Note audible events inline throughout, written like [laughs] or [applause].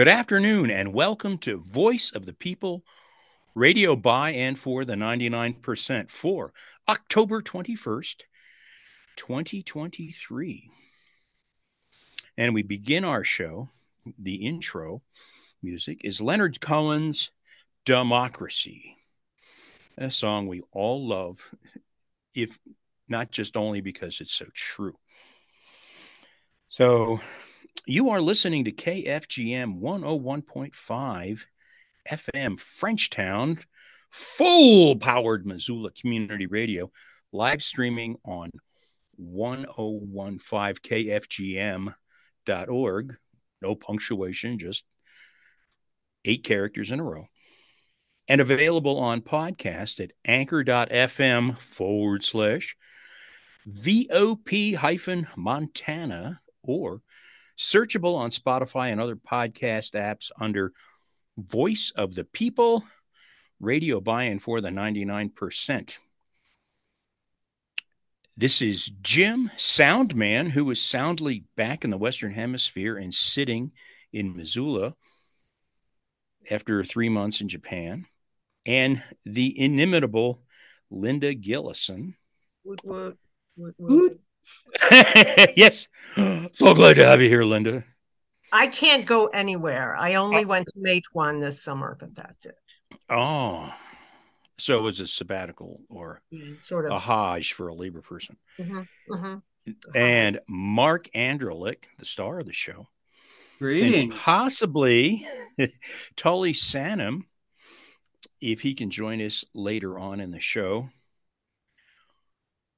Good afternoon, and welcome to Voice of the People radio by and for the 99% for October 21st, 2023. And we begin our show. The intro music is Leonard Cohen's Democracy, a song we all love, if not just only because it's so true. So, you are listening to KFGM 101.5 FM Frenchtown, full powered Missoula Community Radio, live streaming on 1015kfgm.org. No punctuation, just eight characters in a row. And available on podcast at anchor.fm forward slash VOP hyphen Montana or searchable on Spotify and other podcast apps under Voice of the People, radio by and for the 99%. This is Jim Soundman, who is soundly back in the Western Hemisphere and sitting in Missoula after three months in Japan, and the inimitable Linda Gillison. Woot, woot, woot, woot. [laughs] yes, so glad to have you here, Linda. I can't go anywhere. I only Oh. went to Matewan this summer, but that's it. Oh, so it was a sabbatical or Yeah, Sort of a of. Hajj for a labor person. Mhm, mhm. And Mark Andrlik, the star of the show, and Greetings. possibly [laughs] Tully Sanem, if he can join us later on in the show.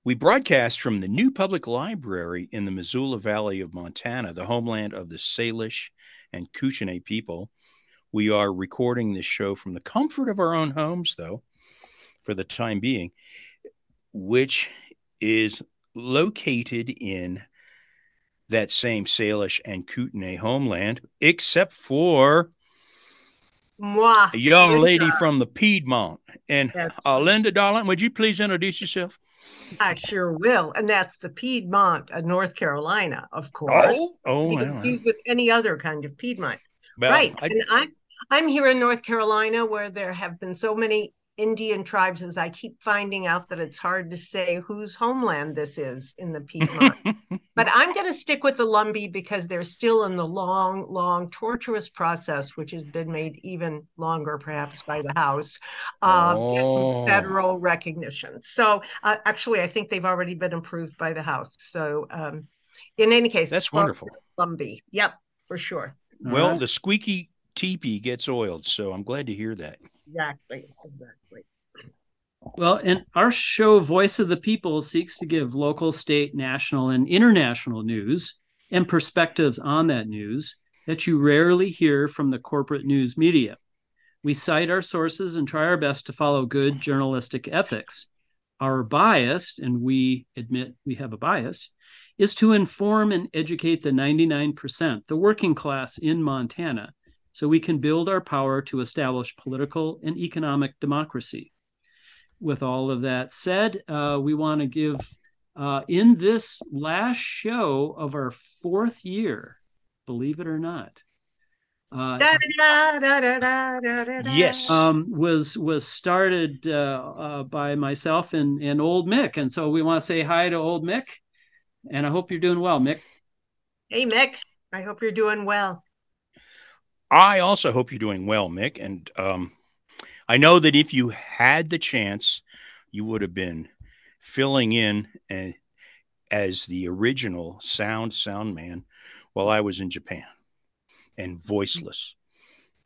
We broadcast from the new public library in the Missoula Valley of Montana, the homeland of the Salish and Kootenai people. We are recording this show from the comfort of our own homes, though, for the time being, which is located in that same Salish and Kootenai homeland, except for Moi. a young lady from the Piedmont. And uh, Linda, darling, would you please introduce yourself? I sure will. And that's the Piedmont of North Carolina, of course. oh, oh You well, can with any other kind of Piedmont. well, right. I- and I'm I'm here in North Carolina where there have been so many Indian tribes as I keep finding out that it's hard to say whose homeland this is in the Piedmont. [laughs] but I'm going to stick with the Lumbee because they're still in the long, long, tortuous process, which has been made even longer, perhaps, by the House, uh, Oh. federal recognition. So, uh, actually, I think they've already been approved by the House. So, um, in any case, That's wonderful. Lumbee. Yep, for sure. All well, right. the squeaky teepee gets oiled, so I'm glad to hear that. Exactly. Exactly. Well, and our show, Voice of the People, seeks to give local, state, national, and international news and perspectives on that news that you rarely hear from the corporate news media. We cite our sources and try our best to follow good journalistic ethics. Our bias, and we admit we have a bias, is to inform and educate the 99%, the working class in Montana, so we can build our power to establish political and economic democracy with all of that said, uh, we want to give uh, in this last show of our fourth year, believe it or not, uh, Da, da, da. Yes. um, was was started uh, uh, by myself and, and old Mick, and so we want to say hi to old Mick, and I hope you're doing well, Mick. Hey, Mick. I hope you're doing well. I also hope you're doing well, Mick. And um, I know that if you had the chance, you would have been filling in and as the original sound sound man while I was in Japan and voiceless.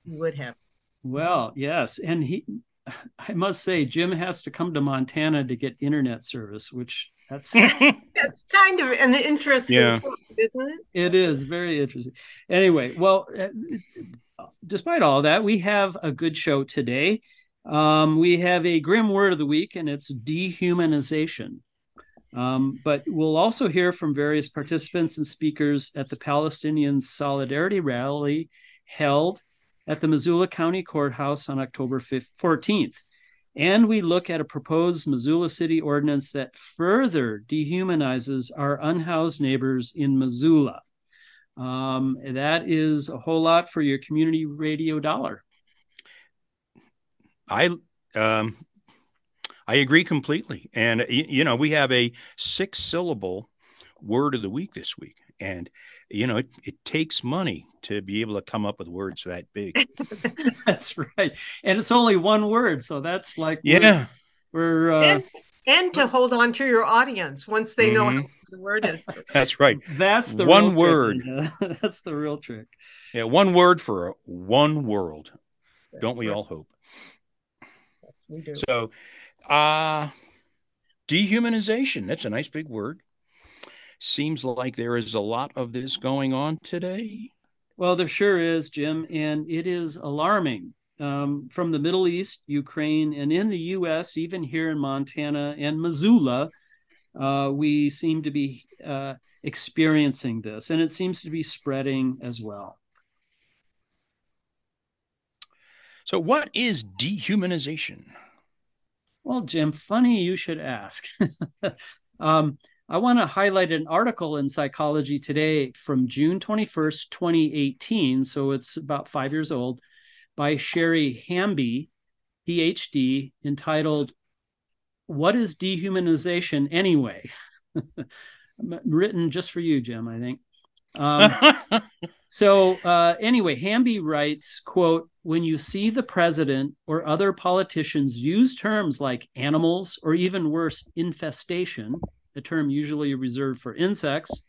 You would have. Well, yes, and he, [sighs] I must say, Jim has to come to Montana to get internet service, which that's [laughs] That's kind of an interesting Yeah. point, isn't it? It is very interesting. Anyway, well, uh, despite all that, we have a good show today. Um, we have a grim word of the week, and it's dehumanization. Um, but we'll also hear from various participants and speakers at the Palestinian Solidarity Rally held at the Missoula County Courthouse on October 5th, 14th. And we look at a proposed Missoula City ordinance that further dehumanizes our unhoused neighbors in Missoula. Um, that is a whole lot for your community radio dollar. I um, I agree completely. And you know, we have a six syllable word of the week this week. And you know, it, it takes money to be able to come up with words that big. [laughs] That's right. And it's only one word. So that's like, we're- Yeah. we're, uh, and, and to hold on to your audience once they know Mhm. how the word is. [laughs] That's right. that's the one real trick, word. Linda. [laughs] that's the real trick. Yeah, one word for one world. Don't we That's all hope? right. We do. So, uh dehumanization, that's a nice big word. Seems like there is a lot of this going on today. Well, there sure is, Jim, and it is alarming. Um, from the Middle East, Ukraine, and in the U.S., even here in Montana and Missoula, uh, we seem to be uh, experiencing this, and it seems to be spreading as well. So, what is dehumanization? Well, Jim, funny you should ask. [laughs] um, I want to highlight an article in Psychology Today from June 21st, 2018. So it's about five years old by Sherry Hamby, PhD, entitled What is Dehumanization Anyway? [laughs] Written just for you, Jim, I think. Um, [laughs] so uh, anyway, Hamby writes, quote, when you see the president or other politicians use terms like animals or even worse, infestation, a term usually reserved for insects,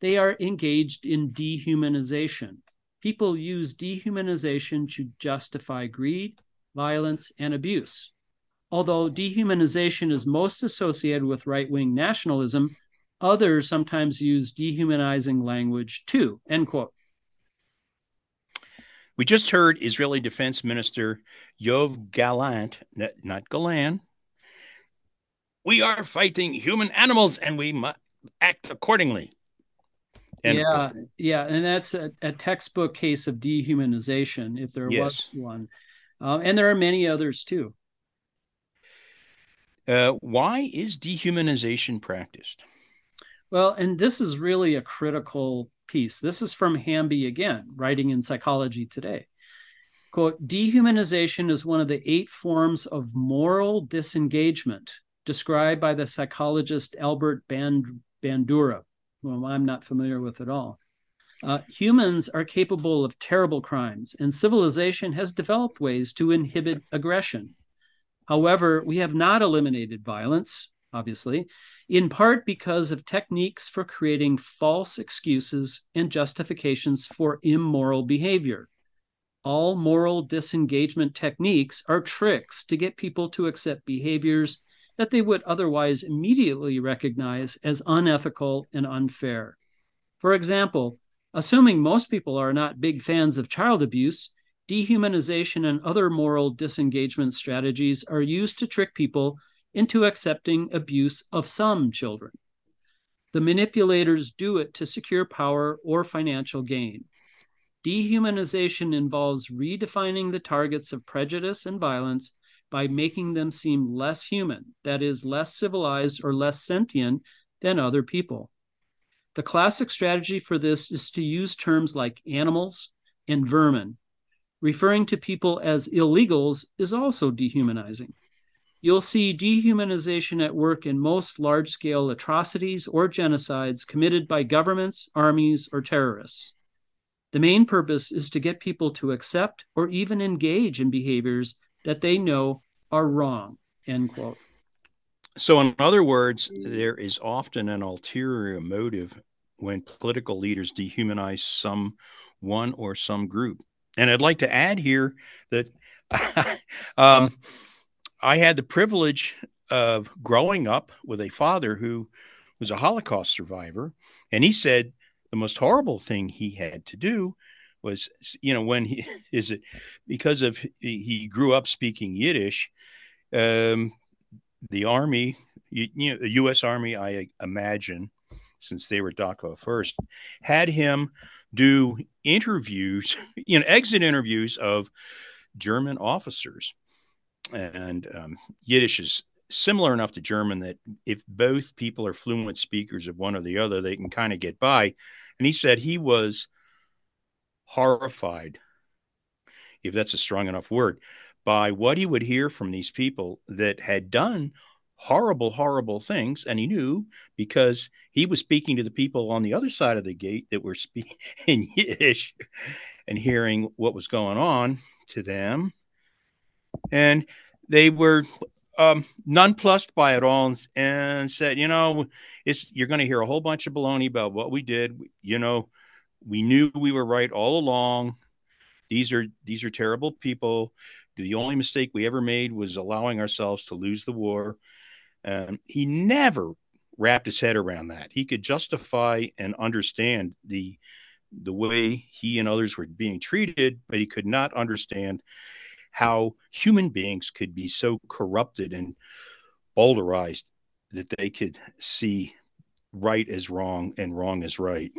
they are engaged in dehumanization. People use dehumanization to justify greed, violence, and abuse. Although dehumanization is most associated with right wing nationalism, others sometimes use dehumanizing language too. End quote. We just heard Israeli Defense Minister Yoav Gallant, not Galan. We are fighting human animals and we must act accordingly. And yeah, yeah, and that's a, a, textbook case of dehumanization, if there yes. was one, uh, and there are many others too. Uh, why is dehumanization practiced? Well, and this is really a critical piece. This is from Hamby again, writing in Psychology Today. Quote, dehumanization is one of the eight forms of moral disengagement described by the psychologist Albert Band- Bandura, whom I'm not familiar with at all. Uh, humans are capable of terrible crimes, and civilization has developed ways to inhibit aggression. However, we have not eliminated violence, obviously, in part because of techniques for creating false excuses and justifications for immoral behavior. All moral disengagement techniques are tricks to get people to accept behaviors that they would otherwise immediately recognize as unethical and unfair. For example, assuming most people are not big fans of child abuse, dehumanization and other moral disengagement strategies are used to trick people into accepting abuse of some children. The manipulators do it to secure power or financial gain. Dehumanization involves redefining the targets of prejudice and violence by making them seem less human, that is, less civilized or less sentient than other people. The classic strategy for this is to use terms like animals and vermin. Referring to people as illegals is also dehumanizing. You'll see dehumanization at work in most large scale atrocities or genocides committed by governments, armies, or terrorists. The main purpose is to get people to accept or even engage in behaviors that they know are wrong. End quote. So, in other words, there is often an ulterior motive when political leaders dehumanize some one or some group. And I'd like to add here that [laughs] um, I had the privilege of growing up with a father who was a Holocaust survivor. And he said the most horrible thing he had to do was, you know, when he [laughs] is it because of he grew up speaking Yiddish, um, the army, you, you know, the U.S. Army, I imagine, since they were Dachau first, had him do interviews, [laughs] you know, exit interviews of German officers and um, Yiddish is similar enough to German that if both people are fluent speakers of one or the other, they can kind of get by. And he said he was horrified, if that's a strong enough word, by what he would hear from these people that had done horrible, horrible things. And he knew because he was speaking to the people on the other side of the gate that were speaking [laughs] in Yiddish and hearing what was going on to them and they were um, nonplussed by it all and, and, said, you know, it's you're going to hear a whole bunch of baloney about what we did. You know, we knew we were right all along. These are these are terrible people. The only mistake we ever made was allowing ourselves to lose the war. Um, he never wrapped his head around that. He could justify and understand the the way he and others were being treated, but he could not understand how human beings could be so corrupted and bowdlerized that they could see right as wrong and wrong as right.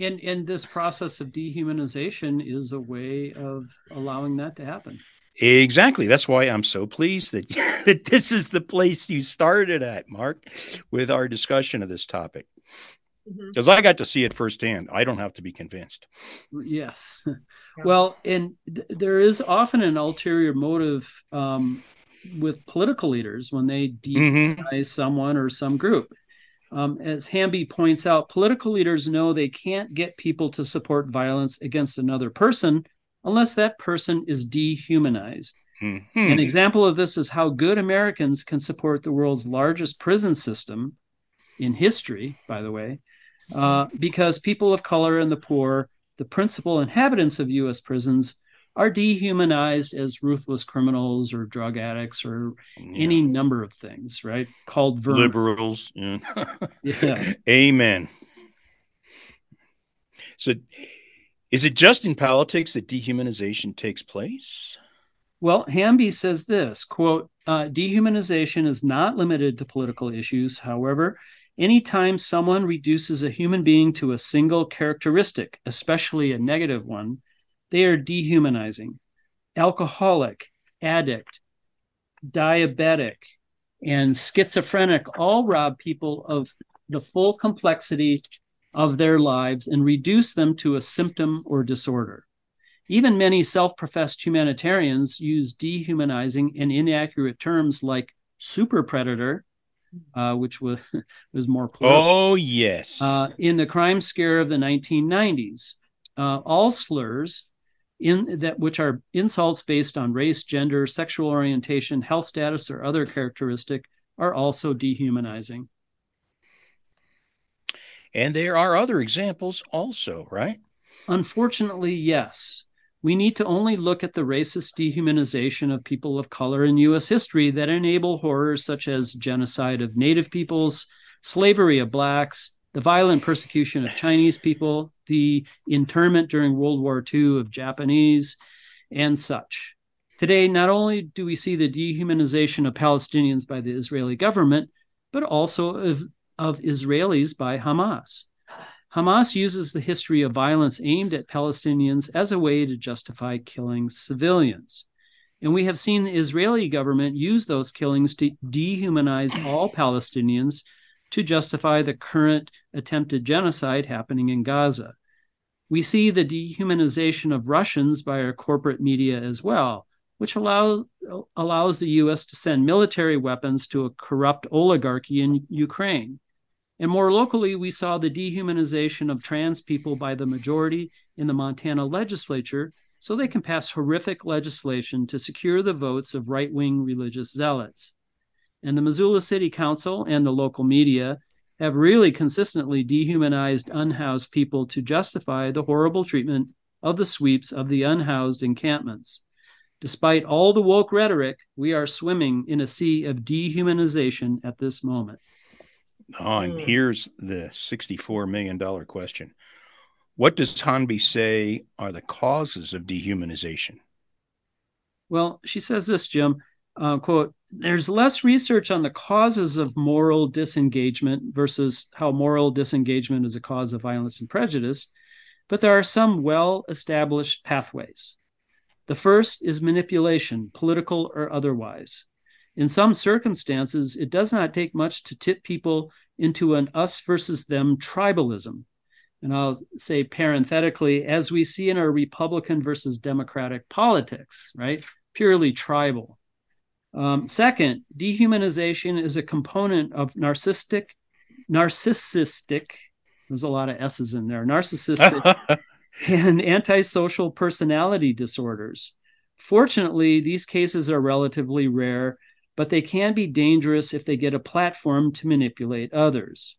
And and this process of dehumanization is a way of allowing that to happen. Exactly. That's why I'm so pleased that, [laughs] that this is the place you started at, Mark, with our discussion of this topic. Because mm-hmm. I got to see it firsthand. I don't have to be convinced. Yes. [laughs] Well, and th- there is often an ulterior motive um, with political leaders when they dehumanize mm-hmm. someone or some group. Um, as Hamby points out, political leaders know they can't get people to support violence against another person unless that person is dehumanized. Mm-hmm. An example of this is how good Americans can support the world's largest prison system in history, by the way, uh, because people of color and the poor the principal inhabitants of U.S. prisons are dehumanized as ruthless criminals or drug addicts or yeah. any number of things, right? Called vermin. liberals. Yeah. [laughs] [laughs] yeah. Amen. So, is it just in politics that dehumanization takes place? Well, Hamby says this quote, uh, dehumanization is not limited to political issues. However, anytime someone reduces a human being to a single characteristic, especially a negative one, they are dehumanizing. Alcoholic, addict, diabetic, and schizophrenic all rob people of the full complexity of their lives and reduce them to a symptom or disorder. Even many self professed humanitarians use dehumanizing and inaccurate terms like super predator, uh, which was, [laughs] was more plural. Oh, yes. Uh, in the crime scare of the 1990s. Uh, all slurs in that which are insults based on race, gender, sexual orientation, health status, or other characteristic are also dehumanizing. And there are other examples also, right? Unfortunately, yes. We need to only look at the racist dehumanization of people of color in U.S. history that enable horrors such as genocide of Native peoples, slavery of blacks, the violent persecution of Chinese people, the internment during World War II of Japanese, and such. Today, not only do we see the dehumanization of Palestinians by the Israeli government, but also of, of Israelis by Hamas. Hamas uses the history of violence aimed at Palestinians as a way to justify killing civilians. And we have seen the Israeli government use those killings to dehumanize all Palestinians to justify the current attempted genocide happening in Gaza. We see the dehumanization of Russians by our corporate media as well, which allows, allows the US to send military weapons to a corrupt oligarchy in Ukraine. And more locally, we saw the dehumanization of trans people by the majority in the Montana legislature so they can pass horrific legislation to secure the votes of right wing religious zealots. And the Missoula City Council and the local media have really consistently dehumanized unhoused people to justify the horrible treatment of the sweeps of the unhoused encampments. Despite all the woke rhetoric, we are swimming in a sea of dehumanization at this moment. Oh, and mm. here's the $64 million question. What does Hamby say are the causes of dehumanization? Well, she says this, Jim, uh, quote, there's less research on the causes of moral disengagement versus how moral disengagement is a cause of violence and prejudice, but there are some well established pathways. The first is manipulation, political or otherwise. In some circumstances, it does not take much to tip people into an us versus them tribalism. And I'll say parenthetically, as we see in our Republican versus Democratic politics, right? Purely tribal. Um, second, dehumanization is a component of narcissistic, narcissistic, there's a lot of S's in there, narcissistic [laughs] and antisocial personality disorders. Fortunately, these cases are relatively rare but they can be dangerous if they get a platform to manipulate others.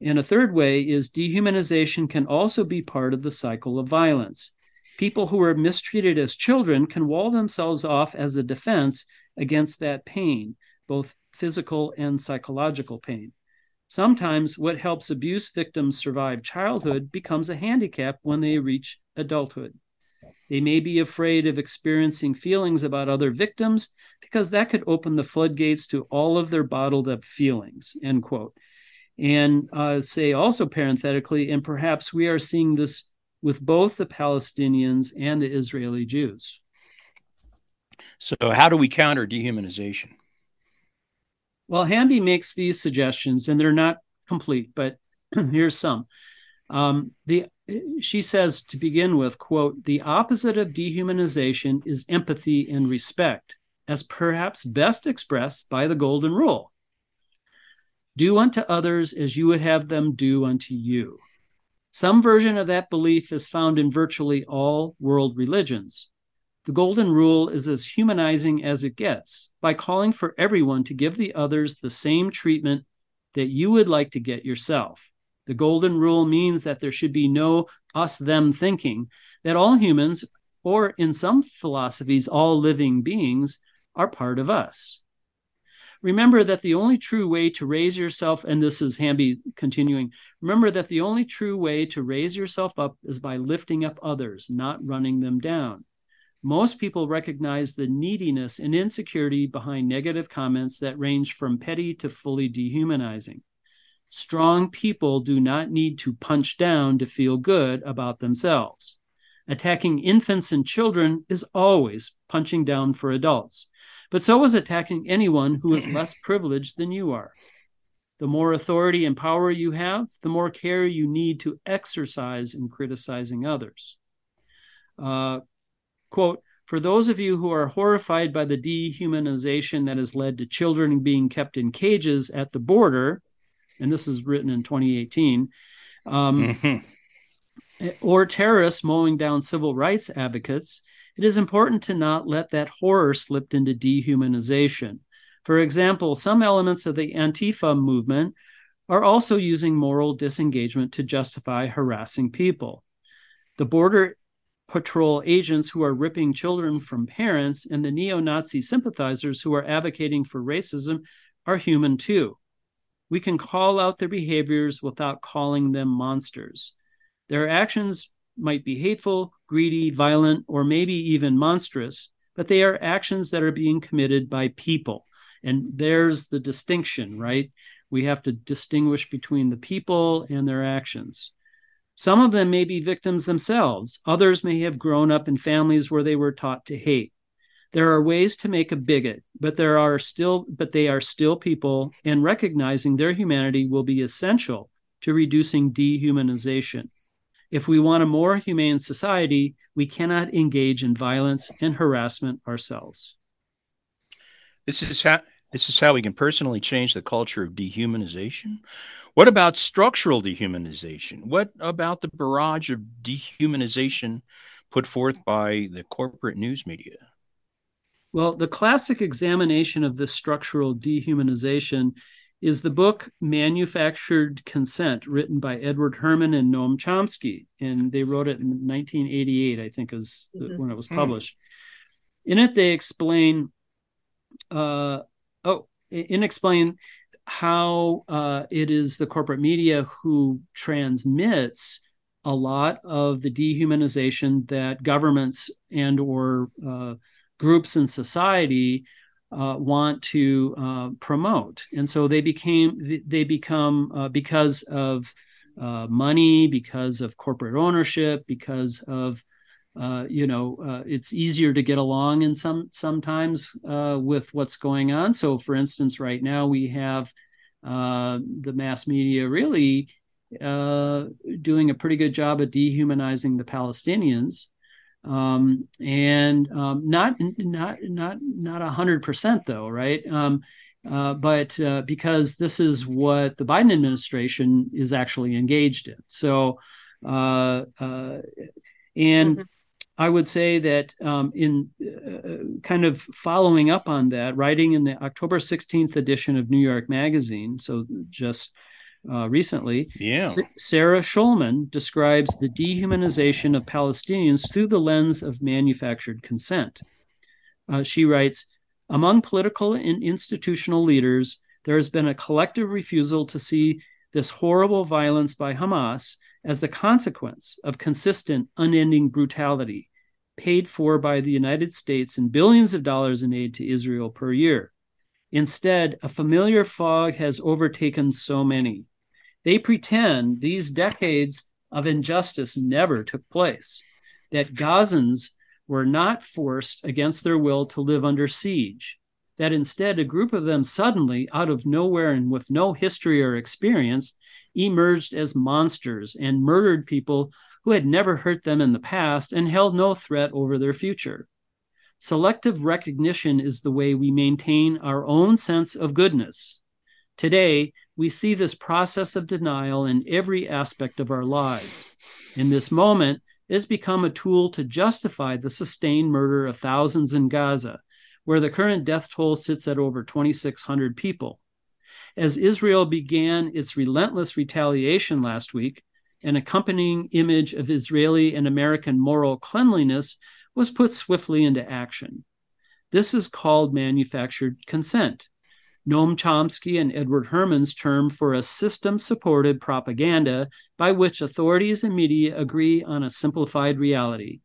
And a third way is dehumanization can also be part of the cycle of violence. People who are mistreated as children can wall themselves off as a defense against that pain, both physical and psychological pain. Sometimes what helps abuse victims survive childhood becomes a handicap when they reach adulthood. They may be afraid of experiencing feelings about other victims because that could open the floodgates to all of their bottled up feelings, end quote. And uh, say also parenthetically, and perhaps we are seeing this with both the Palestinians and the Israeli Jews. So, how do we counter dehumanization? Well, Hamby makes these suggestions, and they're not complete, but [clears throat] here's some. Um, the she says to begin with, quote, the opposite of dehumanization is empathy and respect, as perhaps best expressed by the golden rule. Do unto others as you would have them do unto you. Some version of that belief is found in virtually all world religions. The golden rule is as humanizing as it gets by calling for everyone to give the others the same treatment that you would like to get yourself. The golden rule means that there should be no us them thinking, that all humans or in some philosophies, all living beings are part of us. Remember that the only true way to raise yourself, and this is Hamby continuing, remember that the only true way to raise yourself up is by lifting up others, not running them down. Most people recognize the neediness and insecurity behind negative comments that range from petty to fully dehumanizing. Strong people do not need to punch down to feel good about themselves. Attacking infants and children is always punching down for adults, but so is attacking anyone who is less [clears throat] privileged than you are. The more authority and power you have, the more care you need to exercise in criticizing others. Uh, quote, for those of you who are horrified by the dehumanization that has led to children being kept in cages at the border, and this is written in 2018, um, mm-hmm or terrorists mowing down civil rights advocates, it is important to not let that horror slip into dehumanization. For example, some elements of the Antifa movement are also using moral disengagement to justify harassing people. The Border Patrol agents who are ripping children from parents and the neo Nazi sympathizers who are advocating for racism are human too. We can call out their behaviors without calling them monsters. Their actions might be hateful, greedy, violent, or maybe even monstrous, but they are actions that are being committed by people. And there's the distinction, right? We have to distinguish between the people and their actions. Some of them may be victims themselves. Others may have grown up in families where they were taught to hate. There are ways to make a bigot, but there are still but they are still people and recognizing their humanity will be essential to reducing dehumanization. If we want a more humane society, we cannot engage in violence and harassment ourselves. This is how this is how we can personally change the culture of dehumanization. What about structural dehumanization? What about the barrage of dehumanization put forth by the corporate news media? Well, the classic examination of this structural dehumanization is the book Manufactured Consent, written by Edward Herman and Noam Chomsky. And they wrote it in 1988, I think, is mm-hmm. when it was hmm. published. In it, they explain, uh, oh, in explain how uh, it is the corporate media who transmits a lot of the dehumanization that governments and or uh, groups in society uh, want to uh, promote, and so they became they become uh, because of uh, money, because of corporate ownership, because of uh, you know uh, it's easier to get along in some sometimes with what's going on. So, for instance, right now we have the mass media really doing a pretty good job of dehumanizing the Palestinians um, and um, not not not not a hundred percent though, right? Um, uh, but uh, because this is what the Biden administration is actually engaged in, so uh, uh and. Mm-hmm. I would say that um, in uh, kind of following up on that, writing in the October 16th edition of New York Magazine, so just uh, recently. Yeah. S- Sarah Schulman describes the dehumanization of Palestinians through the lens of manufactured consent. Uh, she writes Among political and institutional leaders, there has been a collective refusal to see this horrible violence by Hamas as the consequence of consistent, unending brutality paid for by the United States in billions of dollars in aid to Israel per year. Instead, a familiar fog has overtaken so many. They pretend these decades of injustice never took place, that Gazans were not forced against their will to live under siege, that instead a group of them suddenly, out of nowhere and with no history or experience, emerged as monsters and murdered people who had never hurt them in the past and held no threat over their future. Selective recognition is the way we maintain our own sense of goodness. Today, we see this process of denial in every aspect of our lives. In this moment, it has become a tool to justify the sustained murder of thousands in Gaza, where the current death toll sits at over 2,600 people. As Israel began its relentless retaliation last week, an accompanying image of Israeli and American moral cleanliness was put swiftly into action. This is called manufactured consent. Noam Chomsky and Edward Herman's term for a system supported propaganda by which authorities and media agree on a simplified reality,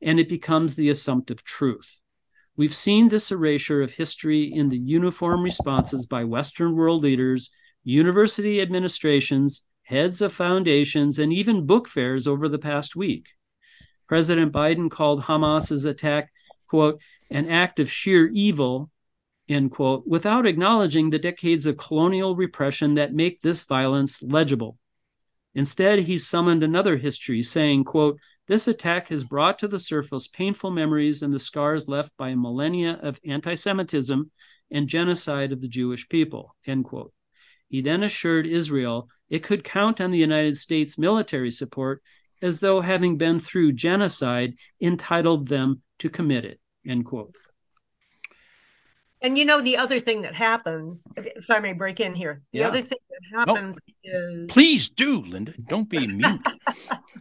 and it becomes the assumptive truth. We've seen this erasure of history in the uniform responses by Western world leaders, university administrations, heads of foundations, and even book fairs over the past week. President Biden called Hamas's attack, quote, an act of sheer evil, end quote, without acknowledging the decades of colonial repression that make this violence legible. Instead, he summoned another history, saying, quote, this attack has brought to the surface painful memories and the scars left by millennia of anti Semitism and genocide of the Jewish people. End quote. He then assured Israel it could count on the United States military support as though having been through genocide entitled them to commit it. End quote. And you know, the other thing that happens, if I may break in here, the yeah. other thing that happens is. Please do, Linda. Don't be mute.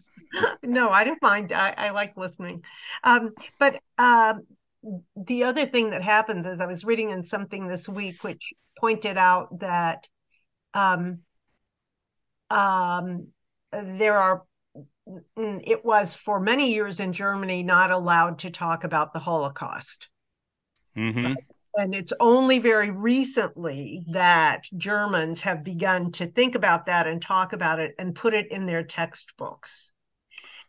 [laughs] no, I don't mind. I, I like listening. Um, but um, the other thing that happens is I was reading in something this week which pointed out that um, um, there are it was for many years in Germany not allowed to talk about the Holocaust. Mm-hmm. And it's only very recently that Germans have begun to think about that and talk about it and put it in their textbooks.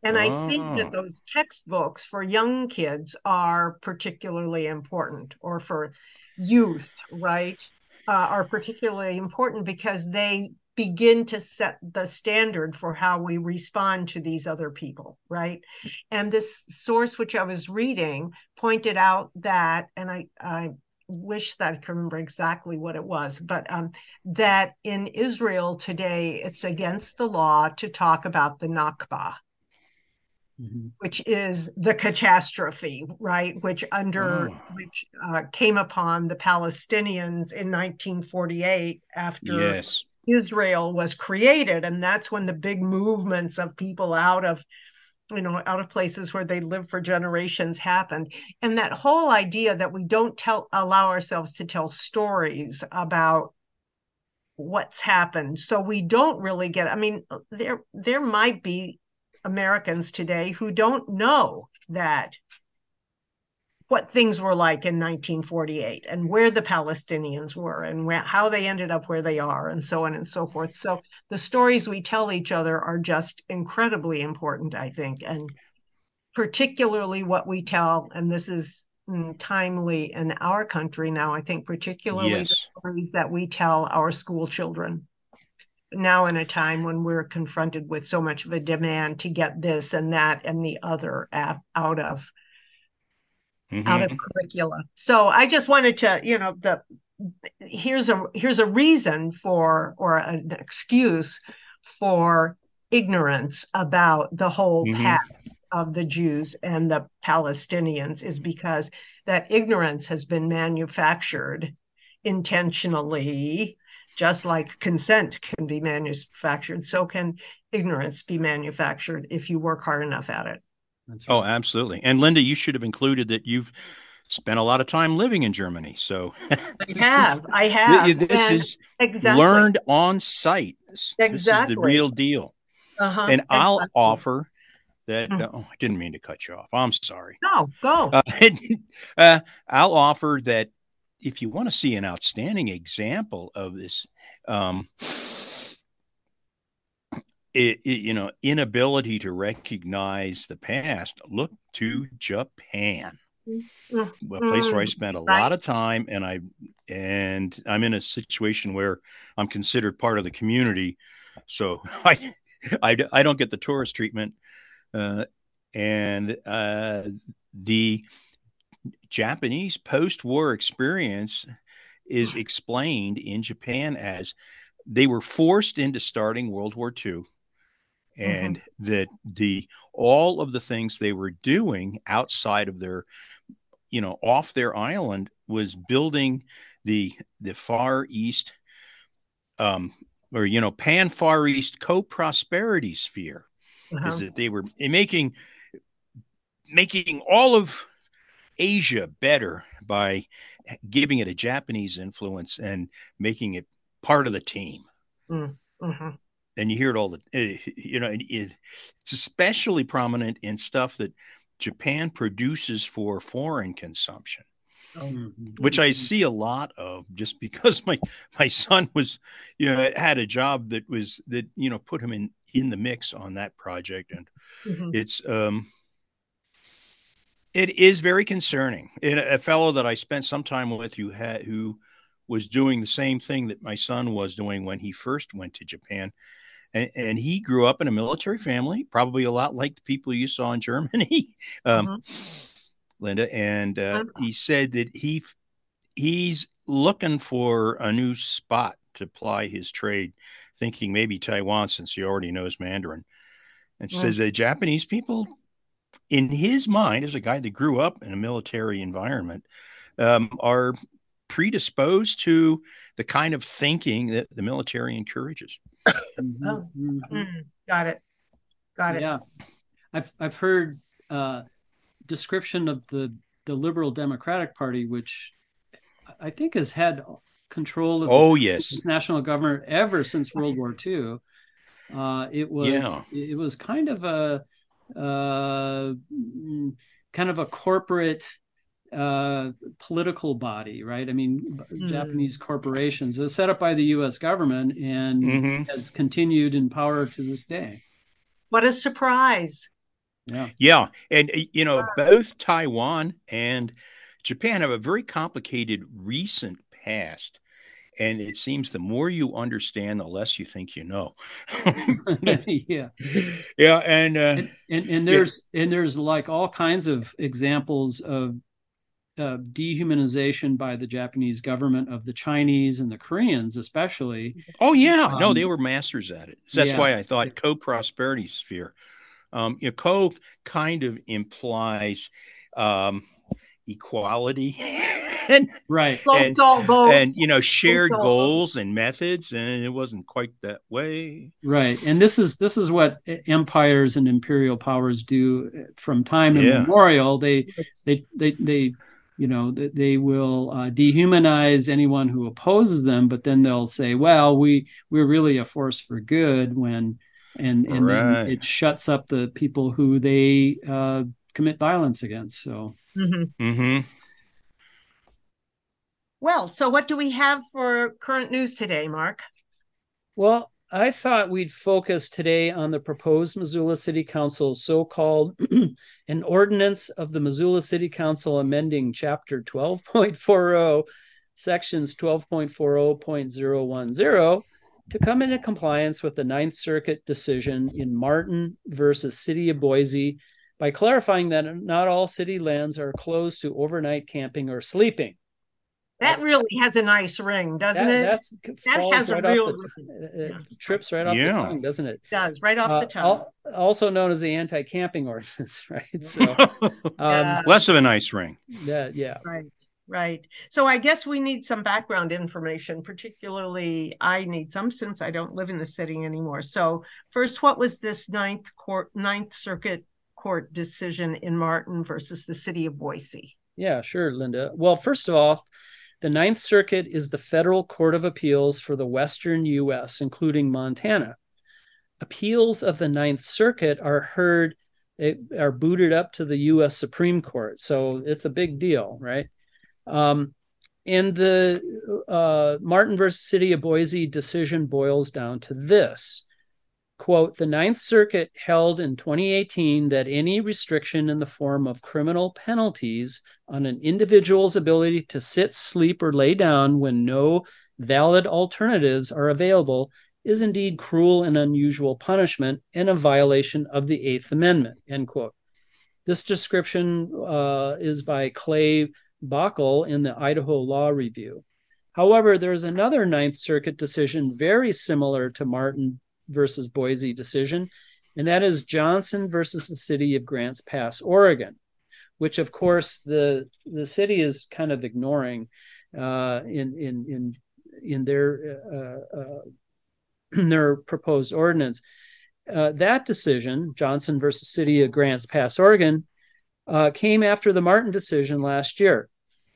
And oh. I think that ah. those textbooks for young kids are particularly important, or for youth, right, uh, are particularly important because they begin to set the standard for how we respond to these other people, right? And this source, which I was reading, pointed out that, and I, I wish that I could remember exactly what it was, but um, that in Israel today, it's against the law to talk about the Nakba, Mm-hmm. which is the catastrophe, right? Which under oh. which uh, came upon the Palestinians in 1948 after yes. Israel was created, and that's when the big movements of people out of you know out of places where they lived for generations happened and that whole idea that we don't tell allow ourselves to tell stories about what's happened so we don't really get i mean there there might be Americans today who don't know that what things were like in 1948 and where the Palestinians were and where, how they ended up where they are and so on and so forth. So the stories we tell each other are just incredibly important, I think, and particularly what we tell, and this is mm, timely in our country now, I think, particularly yes. the stories that we tell our school children now in a time when we're confronted with so much of a demand to get this and that and the other out of mm-hmm. out of curricula so i just wanted to you know the here's a here's a reason for or an excuse for ignorance about the whole mm-hmm. past of the Jews and the Palestinians is because that ignorance has been manufactured intentionally just like consent can be manufactured, so can ignorance be manufactured if you work hard enough at it. Right. Oh, absolutely. And Linda, you should have included that you've spent a lot of time living in Germany. So I have, I [laughs] have. This and is exactly. learned on site. Exactly. This is the real deal. Uh-huh, and exactly. I'll offer that. Mm. Oh, I didn't mean to cut you off. I'm sorry. No, go. Uh, [laughs] uh, I'll offer that if you want to see an outstanding example of this, um, it, it, you know, inability to recognize the past, look to Japan, mm-hmm. a place where I spent a lot of time, and I and I'm in a situation where I'm considered part of the community, so [laughs] I I, I don't get the tourist treatment, uh, and uh, the Japanese post war experience is explained in Japan as they were forced into starting World War II and mm-hmm. that the all of the things they were doing outside of their you know off their island was building the the far east um or you know pan far east co-prosperity sphere uh-huh. is that they were making making all of Asia better by giving it a Japanese influence and making it part of the team. Mm, hmm And you hear it all the, eh, you know, it, it's especially prominent in stuff that Japan produces for foreign consumption, Mhm. which I see a lot of just [laughs] because my my son was, you know, had a job that was that you know put him in in the mix on that project, and hmm it's um it is very concerning. A fellow that i spent some time with who had who was doing the same thing that my son was doing when he first went to japan and, and he grew up in a military family probably a lot like the people you saw in germany [laughs] um, linda. And uh, Um, he said that he he's looking for a new spot to ply his trade thinking maybe taiwan since he already knows mandarin and says that japanese people in his mind, as a guy that grew up in a military environment, um, are predisposed to the kind of thinking that the military encourages. Mhm. Oh. Mhm. Mm, got it. Got it. Yeah, I've I've heard uh, description of the the Liberal Democratic Party, which I think has had control of Oh, the yes. national government ever since World War II. Uh, it was Yeah. it was kind of a uh, mm, kind of a corporate uh, political body, right? I mean, Hmm. Japanese corporations. It was set up by the U.S. government and hmm has continued in power to this day. What a surprise. Yeah. Yeah. And, you know, both Taiwan and Japan have a very complicated recent past. And it seems the more you understand, the less you think you know. [laughs] [laughs] yeah. yeah. And, uh, And, and and there's and there's like all kinds of examples of uh, dehumanization by the Japanese government of the Chinese and the Koreans, especially. Oh yeah, no, Um, they were masters at it. So that's yeah. why I thought co-prosperity sphere. Um, you know, co kind of implies um, equality [laughs] [laughs] and Right. Float And- all boats. and you know shared all goals and methods, and it wasn't quite that way. Right. And this is this is what empires and imperial powers do from time Yeah. immemorial. They they they they you know they, they will uh, dehumanize anyone who opposes them but then they'll say well we we're really a force for good when and and then it shuts up the people who they uh, commit violence against so Mhm. hmm Well, so what do we have for current news today, Mark? Well, I thought we'd focus today on the proposed Missoula City Council's so-called [clears throat] an ordinance of the Missoula City Council amending Chapter 12.40, Sections 12.40.010 to come into compliance with the Ninth Circuit decision in Martin versus City of Boise by clarifying that not all city lands are closed to overnight camping or sleeping. That That's- really has a nice ring, doesn't That, it? that's That falls has a real off the t- yeah. trips right off Yeah. the tongue, doesn't it? It does right off Uh, the tongue. also known as the anti-camping [laughs] ordinance, right? So, [laughs] um, Less of a nice ring. yeah, yeah, Right, right. So I guess we need some background information, particularly I need some since I don't live in the city anymore. So first, what was this ninth court, ninth circuit court decision in Martin versus the city of Boise? yeah, sure, Linda. Well, first of all, the Ninth Circuit is the federal court of appeals for the Western U.S., including Montana. Appeals of the Ninth Circuit are heard, they are booted up to the U.S. Supreme Court, so it's a big deal, right? Um, and the uh, Martin versus City of Boise decision boils down to this quote, the Ninth Circuit held in 2018 that any restriction in the form of criminal penalties on an individual's ability to sit, sleep, or lay down when no valid alternatives are available is indeed cruel and unusual punishment and a violation of the Eighth Amendment, end quote. This description uh, is by Clay Bockel in the Idaho Law Review. However, there's another Ninth Circuit decision very similar to Martin versus Boise decision, and that is Johnson versus the city of Grants Pass, Oregon, which of course the the city is kind of ignoring uh, in in in in their uh, uh, [clears throat] their proposed ordinance. Uh, that decision, Johnson versus City of Grants Pass, Oregon, uh, came after the Martin decision last year.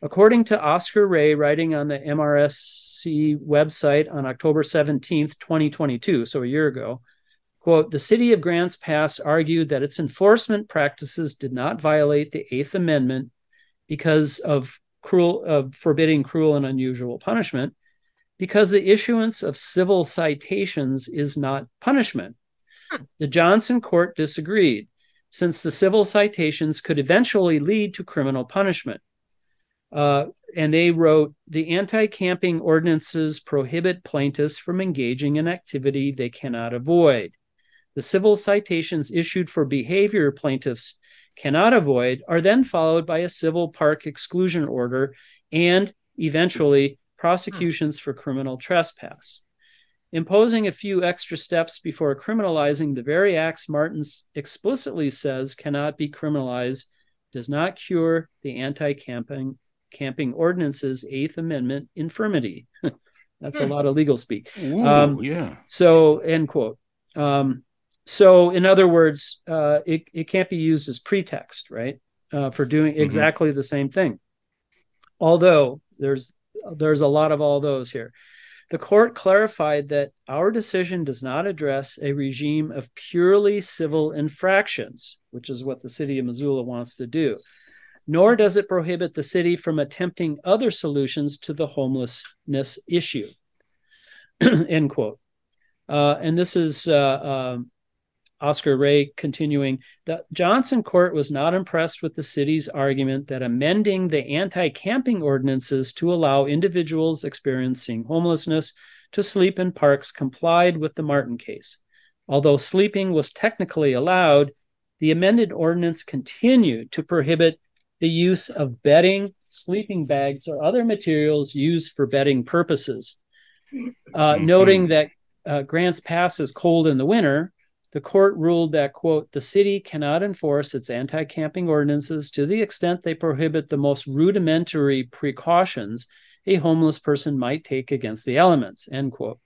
According to Oskar Rey, writing on the MRSC website on October 17th, 2022, so a year ago, quote, the city of Grants Pass argued that its enforcement practices did not violate the Eighth Amendment because of cruel of forbidding cruel and unusual punishment, because the issuance of civil citations is not punishment. Hmm. The Johnson court disagreed, since the civil citations could eventually lead to criminal punishment. Uh, and they wrote the anti camping ordinances prohibit plaintiffs from engaging in activity they cannot avoid. The civil citations issued for behavior plaintiffs cannot avoid are then followed by a civil park exclusion order and eventually prosecutions for criminal trespass. Imposing a few extra steps before criminalizing the very acts Martin explicitly says cannot be criminalized does not cure the anti camping camping ordinance's Eighth Amendment infirmity. [laughs] That's a hmm. lot of legal speak. Ooh, um, yeah. So, end quote. Um, so, in other words, uh, it, it can't be used as pretext, right, uh, for doing mm-hmm. exactly the same thing. Although there's there's a lot of all those here. The court clarified that our decision does not address a regime of purely civil infractions, which is what the city of Missoula wants to do nor does it prohibit the city from attempting other solutions to the homelessness issue. [clears throat] End quote. Uh, and this is uh, um, Oskar Rey continuing. The Johnson court was not impressed with the city's argument that amending the anti camping ordinances to allow individuals experiencing homelessness to sleep in parks complied with the Martin case. Although sleeping was technically allowed, the amended ordinance continued to prohibit the use of bedding, sleeping bags, or other materials used for bedding purposes. Uh, mm-hmm. Noting that uh, Grants Pass is cold in the winter, the court ruled that, quote, the city cannot enforce its anti camping ordinances to the extent they prohibit the most rudimentary precautions a homeless person might take against the elements, end quote.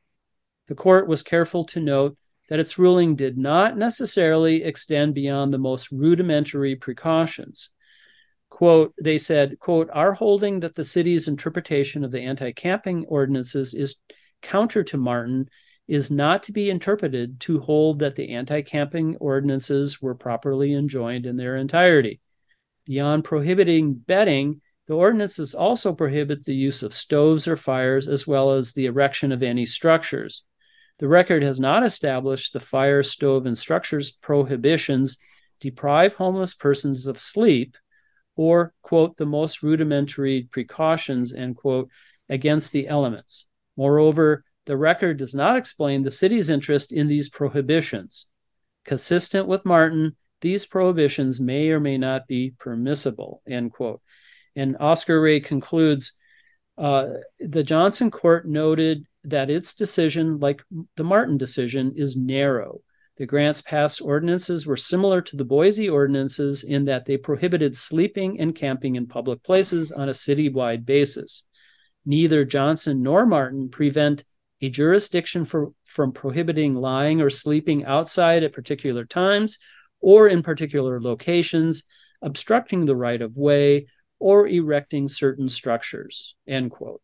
The court was careful to note that its ruling did not necessarily extend beyond the most rudimentary precautions quote they said quote our holding that the city's interpretation of the anti-camping ordinances is counter to martin is not to be interpreted to hold that the anti-camping ordinances were properly enjoined in their entirety. Beyond prohibiting bedding the ordinances also prohibit the use of stoves or fires as well as the erection of any structures. The record has not established the fire stove and structures prohibitions deprive homeless persons of sleep or, quote, the most rudimentary precautions, end quote, against the elements. Moreover, the record does not explain the city's interest in these prohibitions. Consistent with Martin, these prohibitions may or may not be permissible, end quote. And Oskar Rey concludes uh, the Johnson court noted that its decision, like the Martin decision, is narrow the Grants Pass ordinances were similar to the Boise ordinances in that they prohibited sleeping and camping in public places on a citywide basis. Neither Johnson nor Martin prevent a jurisdiction for, from prohibiting lying or sleeping outside at particular times or in particular locations, obstructing the right of way, or erecting certain structures. End quote.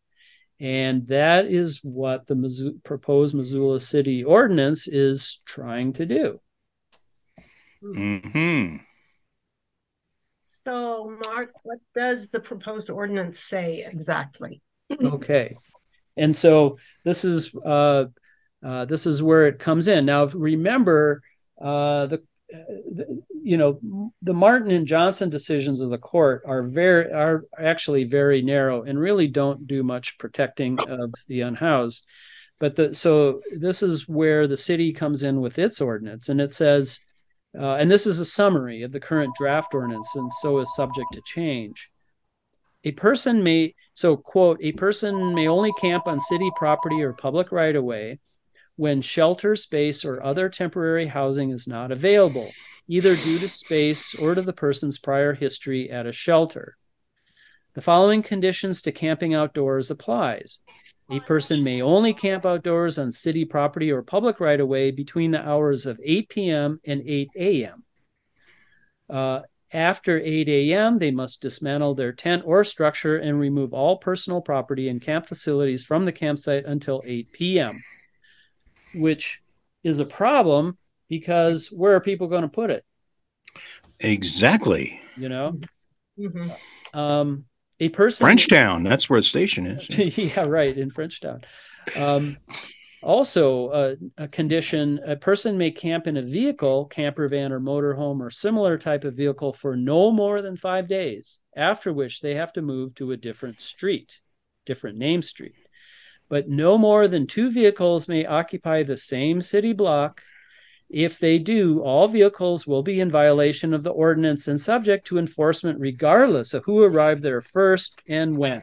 And that is what the Missoula, proposed Missoula City Ordinance is trying to do. Hmm. So, Mark, what does the proposed ordinance say exactly? okay, and so this is uh, uh, this is where it comes in. Now, remember, uh, the you know the martin and johnson decisions of the court are very are actually very narrow and really don't do much protecting of the unhoused. But the so this is where the city comes in with its ordinance and it says uh, and this is a summary of the current draft ordinance and so is subject to change. A person may so quote a person may only camp on city property or public right of way when shelter space or other temporary housing is not available, either due to space or to the person's prior history at a shelter. The following conditions to camping outdoors applies. A person may only camp outdoors on city property or public right of way between the hours of 8 p.m. and 8 a.m. Uh, after 8 a.m., they must dismantle their tent or structure and remove all personal property and camp facilities from the campsite until 8 p.m., which is a problem because where are people going to put it? Exactly. You know, Mhm. um, a person Frenchtown, that's where the station is. [laughs] yeah, right in Frenchtown. Um, also, uh, a condition: a person may camp in a vehicle, camper van, or motorhome, or similar type of vehicle for no more than five days. After which, they have to move to a different street, different name street. But no more than two vehicles may occupy the same city block. If they do, all vehicles will be in violation of the ordinance and subject to enforcement regardless of who arrived there first and when.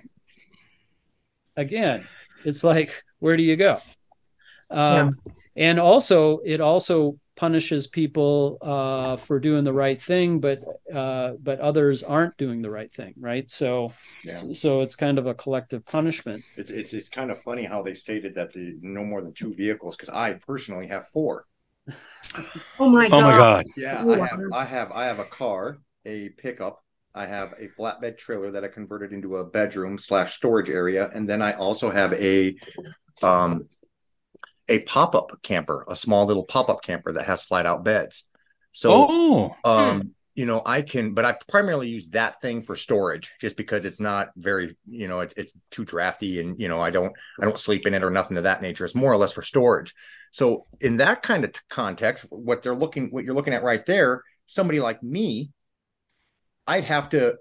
Again, it's like, where do you go? Um, And also, it also punishes people uh, for doing the right thing, but uh, but others aren't doing the right thing, right? So, Yeah. so it's kind of a collective punishment. It's, it's it's kind of funny how they stated that the no more than two vehicles because I personally have four. Oh my Oh my God. God. Yeah, I have. I have I have a car, a pickup. I have a flatbed trailer that I converted into a bedroom slash storage area, and then I also have a um a pop up camper, a small little pop up camper that has slide out beds. So oh, um you know i can but i primarily use that thing for storage just because it's not very you know it's it's too drafty and you know i don't i don't sleep in it or nothing of that nature it's more or less for storage so in that kind of context what they're looking what you're looking at right there somebody like me i'd have to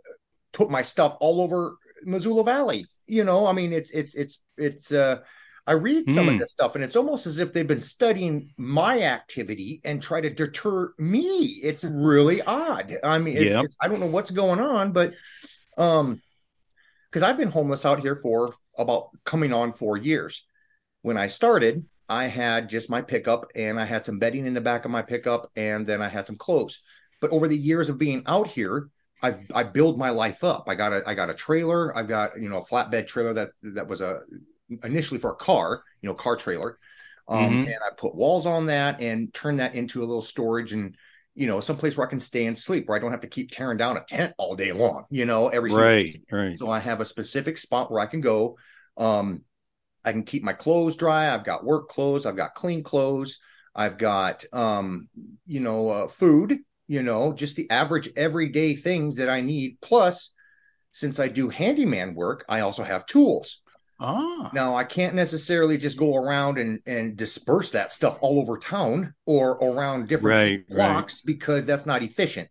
put my stuff all over missoula valley you know i mean it's it's it's it's uh I read some Hmm. of this stuff, and it's almost as if they've been studying my activity and try to deter me. It's really odd. I mean, it's, Yep. it's I don't know what's going on, but um, because I've been homeless out here for about coming on four years. When I started, I had just my pickup, and I had some bedding in the back of my pickup, and then I had some clothes. But over the years of being out here, I've I build my life up. I got a I got a trailer. I've got you know a flatbed trailer that that was a initially for a car, you know, car trailer. Um, Mhm. and I put walls on that and turn that into a little storage and you know, someplace where I can stay and sleep, where I don't have to keep tearing down a tent all day long, you know, every single right, right. so I have a specific spot where I can go. Um, I can keep my clothes dry. I've got work clothes. I've got clean clothes. I've got, um, you know, uh, food. You know, just the average everyday things that I need. Plus, since I do handyman work, I also have tools. Ah, Now I can't necessarily just go around and and disperse that stuff all over town or around different Right, right. blocks because that's not efficient.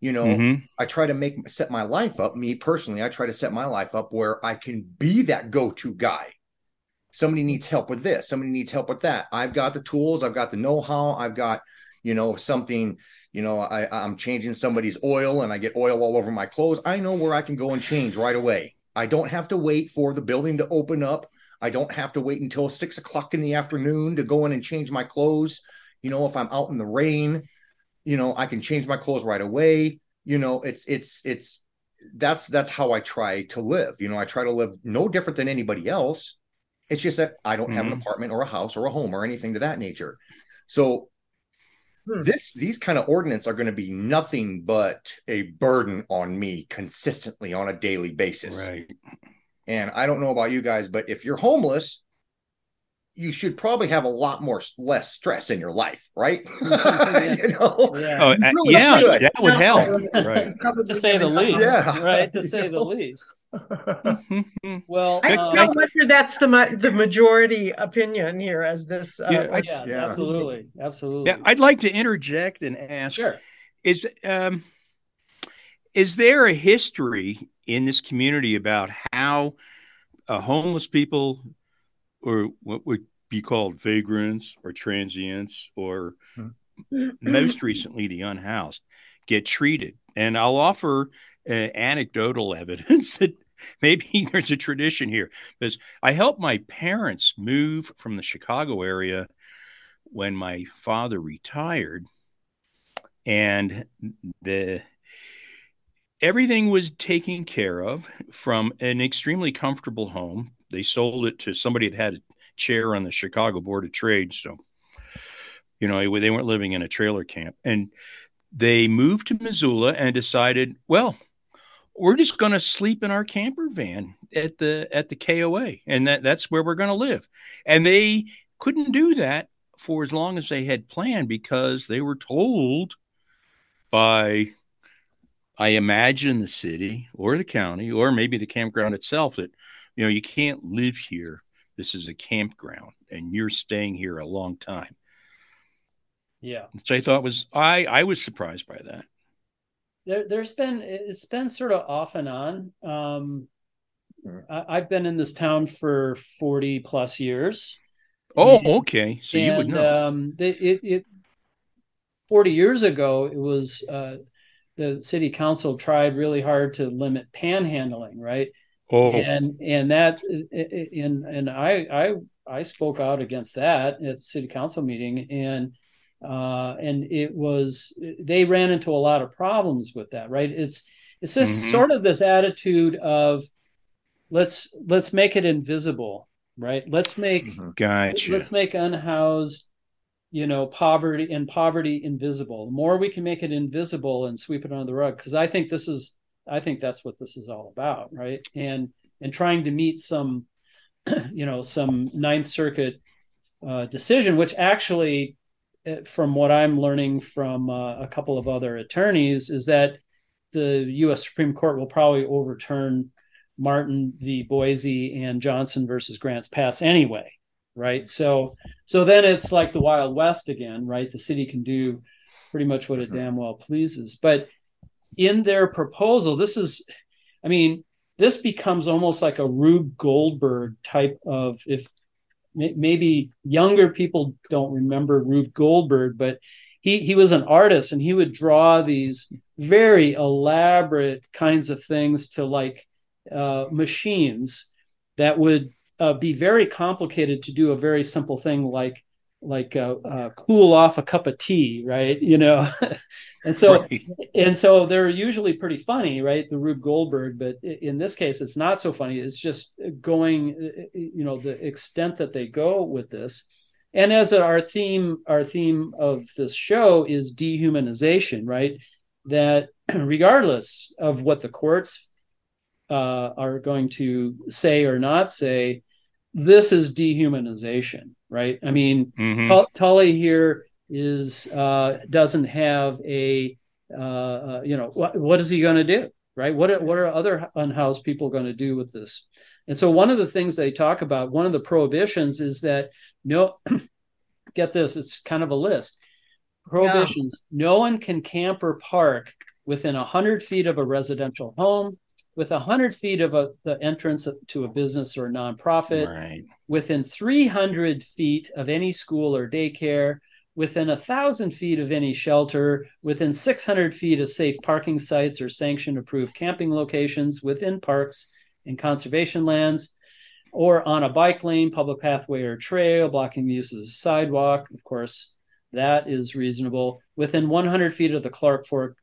You know, Mhm. I try to make set my life up. Me personally, I try to set my life up where I can be that go-to guy. Somebody needs help with this. Somebody needs help with that. I've got the tools. I've got the know-how. I've got, you know, something. You know, I, I'm changing somebody's oil, and I get oil all over my clothes. I know where I can go and change right away. I don't have to wait for the building to open up. I don't have to wait until six o'clock in the afternoon to go in and change my clothes. You know, if I'm out in the rain, you know, I can change my clothes right away. You know, it's it's it's that's that's how I try to live. You know, I try to live no different than anybody else. It's just that I don't have an Mhm. apartment or a house or a home or anything to that nature. So Hmm. this these kind of ordinance are going to be nothing but a burden on me consistently on a daily basis. right. And I don't know about you guys, but if you're homeless, you should probably have a lot more less stress in your life, right? [laughs] [laughs] you know, Yeah. Oh, uh, really yeah, should. that would help. [laughs] Right. To say the least, Yeah. right? To say the least. Well, I um, don't know whether that's the ma- the majority opinion here as this. Uh, Yeah, I- yes, Yeah. absolutely, absolutely. Yeah, I'd like to interject and ask: sure. Is um, is there a history in this community about how uh, homeless people, or what would be called vagrants or transients, or most [clears throat] recently the unhoused, get treated? And I'll offer uh, anecdotal [laughs] evidence that maybe [laughs] there's a tradition here because I helped my parents move from the Chicago area when my father retired, and the everything was taken care of from an extremely comfortable home. They sold it to somebody that had a chair on the Chicago Board of Trade, so you know they weren't living in a trailer camp, and they moved to Missoula and decided, well, we're just going to sleep in our camper van at the at the KOA, and that that's where we're going to live. And they couldn't do that for as long as they had planned because they were told by I imagine the city or the county or maybe the campground itself that you know you can't live here. This is a campground and you're staying here a long time. Yeah. Which I thought was I I was surprised by that. There, there's been it's been sort of off and on. Um, I, have been in this town for 40 plus years. Oh, and, okay. So and, you would know. Um, it, it 40 years ago, it was uh, the city council tried really hard to limit panhandling, right? Oh, and and that and and I I I spoke out against that at the city council meeting, and uh, and it was they ran into a lot of problems with that, right? It's it's just mm-hmm. sort of this attitude of let's let's make it invisible, right? Let's make mm-hmm. gotcha. let's make unhoused you know poverty and poverty invisible the more we can make it invisible and sweep it under the rug because i think this is i think that's what this is all about right? And and trying to meet some [clears throat] you know some ninth circuit uh, decision which actually uh, from what i'm learning from uh, a couple of other attorneys is that the us supreme court will probably overturn martin v. Boise and johnson versus grants pass anyway right? So so then it's like the wild west again right? The city can do pretty much what it mm-hmm. damn well pleases. But in their proposal this is i mean this becomes almost like a rube goldberg type of if maybe younger people don't remember rube goldberg but he he was an artist and he would draw these very elaborate kinds of things to like uh, machines that would uh, be very complicated to do a very simple thing like like uh, uh, cool off a cup of tea, right? You know, [laughs] and so right. and so they're usually pretty funny, right? The Rube Goldberg, but in this case, it's not so funny. It's just going, you know, the extent that they go with this. And as our theme, our theme of this show is dehumanization, right? That [clears throat] regardless of what the courts uh, are going to say or not say, this is dehumanization, right? I mean, mm-hmm. Tully here is uh, doesn't have a uh, uh, you know what what is he going to do, right? What are, what are other unhoused people going to do with this? And so one of the things they talk about, one of the prohibitions is that no, [clears throat] get this, it's kind of a list. Prohibitions: yeah. no one can camp or park within hundred feet of a residential home with 100 feet of a, the entrance to a business or a nonprofit, right. within 300 feet of any school or daycare, within a thousand feet of any shelter, within 600 feet of safe parking sites or sanction approved camping locations within parks and conservation lands, or on a bike lane, public pathway, or trail, blocking the use of a sidewalk. Of course, that is reasonable. Within 100 feet of the Clark Fork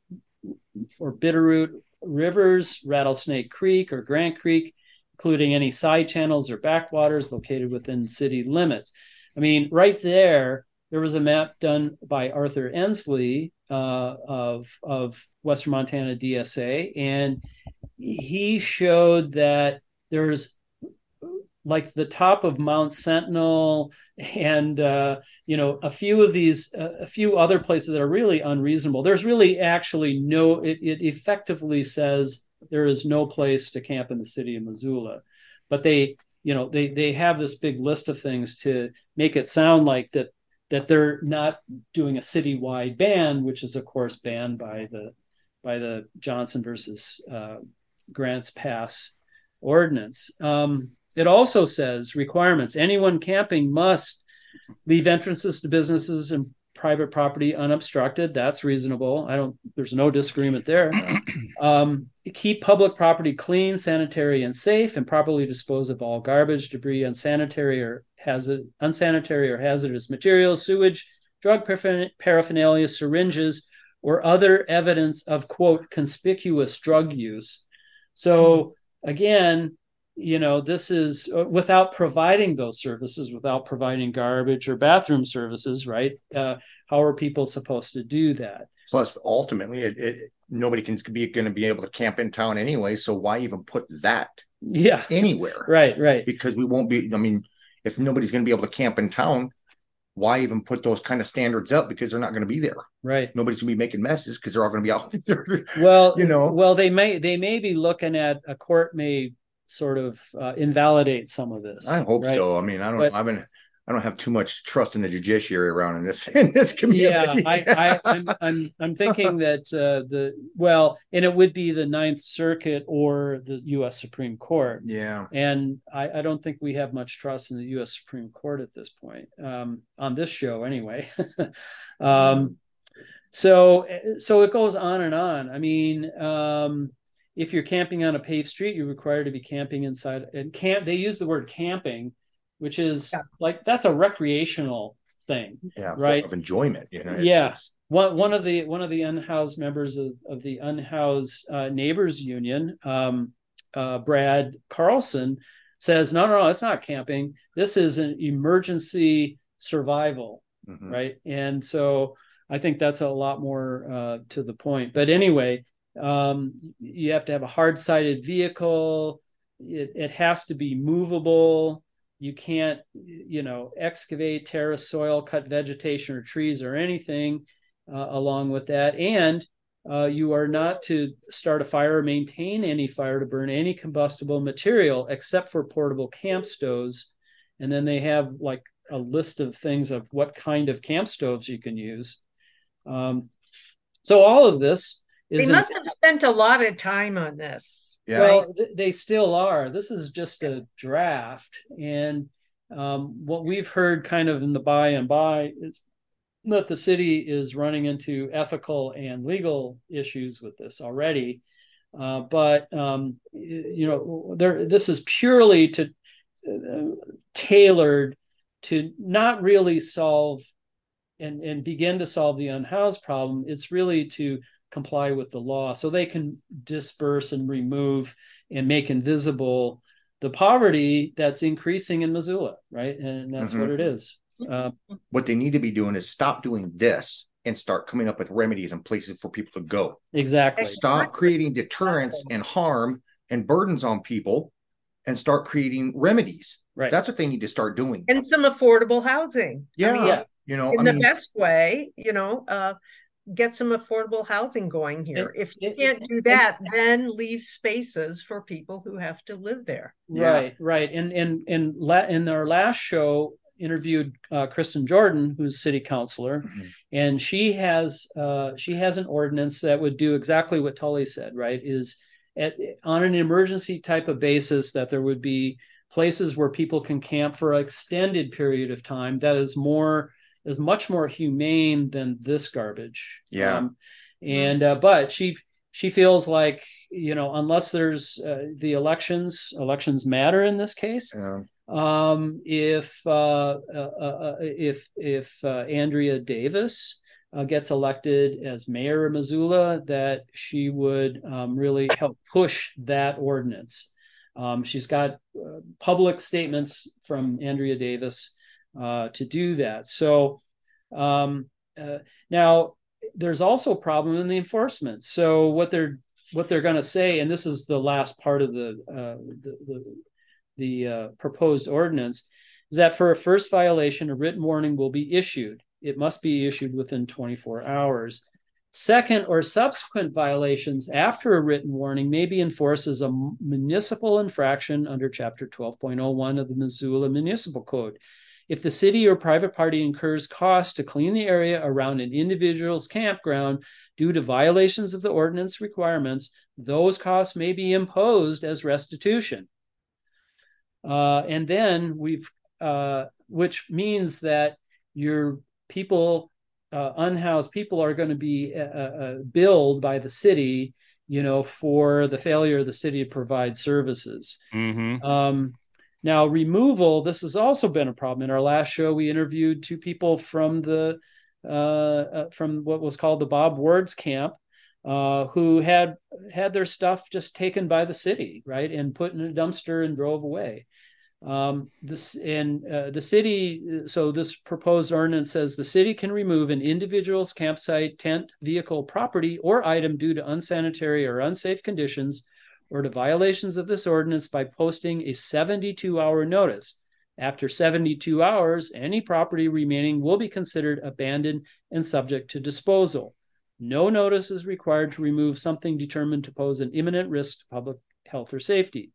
or Bitterroot rivers, Rattlesnake Creek or Grant Creek, including any side channels or backwaters located within city limits. I mean, right there, there was a map done by Arthur Ensley uh, of of Western Montana DSA, and he showed that there's like the top of Mount Sentinel and uh, you know a few of these uh, a few other places that are really unreasonable. There's really actually no it, it effectively says there is no place to camp in the city of missoula. But they you know they they have this big list of things to make it sound like that that they're not doing a citywide ban which is of course banned by the by the johnson versus uh, grants pass ordinance. Um, it also says requirements anyone camping must leave entrances to businesses and private property unobstructed. That's reasonable. I don't, there's no disagreement there. [clears throat] Um, keep public property clean, sanitary, and safe, and properly dispose of all garbage, debris, unsanitary or hazard, unsanitary or hazardous materials, sewage, drug paraphernalia, syringes, or other evidence of quote conspicuous drug use. So again, you know this is uh, without providing those services without providing garbage or bathroom services right uh, how are people supposed to do that Plus, ultimately, it, it nobody can be going to be able to camp in town anyway. So why even put that Yeah. anywhere? Right. Right. Because we won't be. I mean, if nobody's going to be able to camp in town, why even put those kind of standards up? Because they're not going to be there. Right. Nobody's going to be making messes because they're all going to be out [laughs] there. Well, You know. well, they may they may be looking at a court may sort of uh, invalidate some of this. I hope right? so. I mean, I don't. But- I've been. I don't have too much trust in the judiciary around in this [laughs] in this Yeah, community. I, I, [laughs] I'm, I'm, I'm thinking that uh, the well, and it would be the Ninth Circuit or the U.S. Supreme Court, yeah. and I, I don't think we have much trust in the U.S. Supreme Court at this point um, on this show, anyway. [laughs] um, so, so it goes on and on. I mean, um, if you're camping on a paved street, you're required to be camping inside. And camp, they use the word camping, which is Yeah. like that's a recreational thing. Yeah. Right. Of enjoyment. You know. It's- Yeah. it's- One one of the one of the unhoused members of, of the unhoused uh, neighbors union, um, uh, Brad Carlson, says, "No, no, no, it's not camping. This is an emergency survival, mhm. right?" And so I think that's a lot more uh, to the point. But anyway, um, you have to have a hard sided vehicle. It, it has to be movable. You can't, you know, excavate, terrace soil, cut vegetation or trees or anything uh, along with that. And uh, you are not to start a fire or maintain any fire to burn any combustible material except for portable camp stoves. And then they have like a list of things of what kind of camp stoves you can use. Um, so all of this is They in- must have spent a lot of time on this. Yeah. well, th- they still are. This is just a draft, and um, what we've heard, kind of in the by and by, is that the city is running into ethical and legal issues with this already. Uh, but um, you know, there this is purely to uh, tailored to not really solve and and begin to solve the unhoused problem. It's really to comply with the law so they can disperse and remove and make invisible the poverty that's increasing in Missoula, right? And that's what Mhm. it is. Uh, what they need to be doing is stop doing this and start coming up with remedies and places for people to go. exactly. Stop creating deterrence and harm and burdens on people and start creating remedies. Right. That's what they need to start doing. And some affordable housing. Yeah. mean, yeah. You know, In I the mean, best way, you know, uh, get some affordable housing going here. It- If you it- can't do that, then leave spaces for people who have to live there. Yeah. Right, right. And and and la- in our last show, interviewed uh, Kristen Jordan, who's city councilor, Mhm. and she has uh, she has an ordinance that would do exactly what Tully said. Right, is at, on an emergency type of basis that there would be places where people can camp for an extended period of time. That is more is much more humane than this garbage. Yeah. Um, and uh, but she she feels like you know unless there's uh, the elections elections matter in this case yeah. um if uh, uh, uh if if uh, andrea davis uh, gets elected as mayor of missoula that she would um, really help push that ordinance um, she's got uh, public statements from andrea davis uh, to do that so um, uh, now there's also a problem in the enforcement. So what they're what they're going to say, and this is the last part of the uh, the the, the uh, proposed ordinance, is that for a first violation, a written warning will be issued. It must be issued within 24 hours. Second or subsequent violations after a written warning may be enforced as a municipal infraction under Chapter 12.01 of the Missoula Municipal Code. If the city or private party incurs costs to clean the area around an individual's campground due to violations of the ordinance requirements, those costs may be imposed as restitution. Uh, and then we've, uh, which means that your people, uh, unhoused people, are going to be uh, uh, billed by the city, you know, for the failure of the city to provide services. Mm-hmm. Um, now, removal, this has also been a problem. In our last show, we interviewed two people from the uh, uh, from what was called the Bob Ward's camp, uh, who had had their stuff just taken by the city, right, and put in a dumpster and drove away. Um, this and uh, the city. So this proposed ordinance says the city can remove an individual's campsite, tent, vehicle, property, or item due to unsanitary or unsafe conditions, or to violations of this ordinance by posting a 72-hour notice. After 72 hours, any property remaining will be considered abandoned and subject to disposal. No notice is required to remove something determined to pose an imminent risk to public health or safety.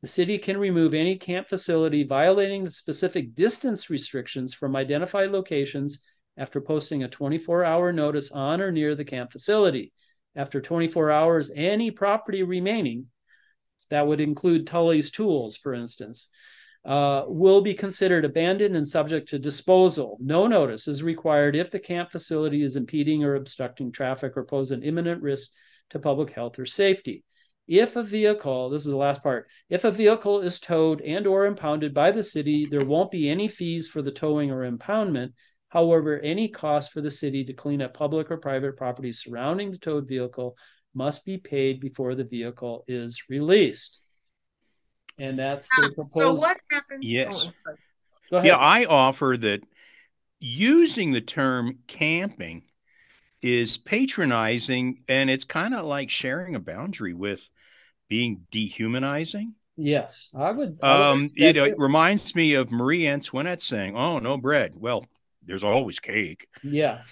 The city can remove any camp facility violating the specific distance restrictions from identified locations after posting a 24 hour notice on or near the camp facility. After 24 hours, any property remaining, that would include Tully's tools, for instance, uh, will be considered abandoned and subject to disposal. No notice is required if the camp facility is impeding or obstructing traffic or pose an imminent risk to public health or safety. If a vehicle, this is the last part, if a vehicle is towed and or impounded by the city, there won't be any fees for the towing or impoundment. However, any cost for the city to clean up public or private property surrounding the towed vehicle must be paid before the vehicle is released. And that's the proposal. So what happens? Yes. oh, Go ahead. Yeah, I offer that using the term camping is patronizing and it's kind of like sharing a boundary with being dehumanizing. yes, I would. I would Um, you know, it reminds me of Marie Antoinette saying, "Oh, no bread." Well, there's always cake. Yeah.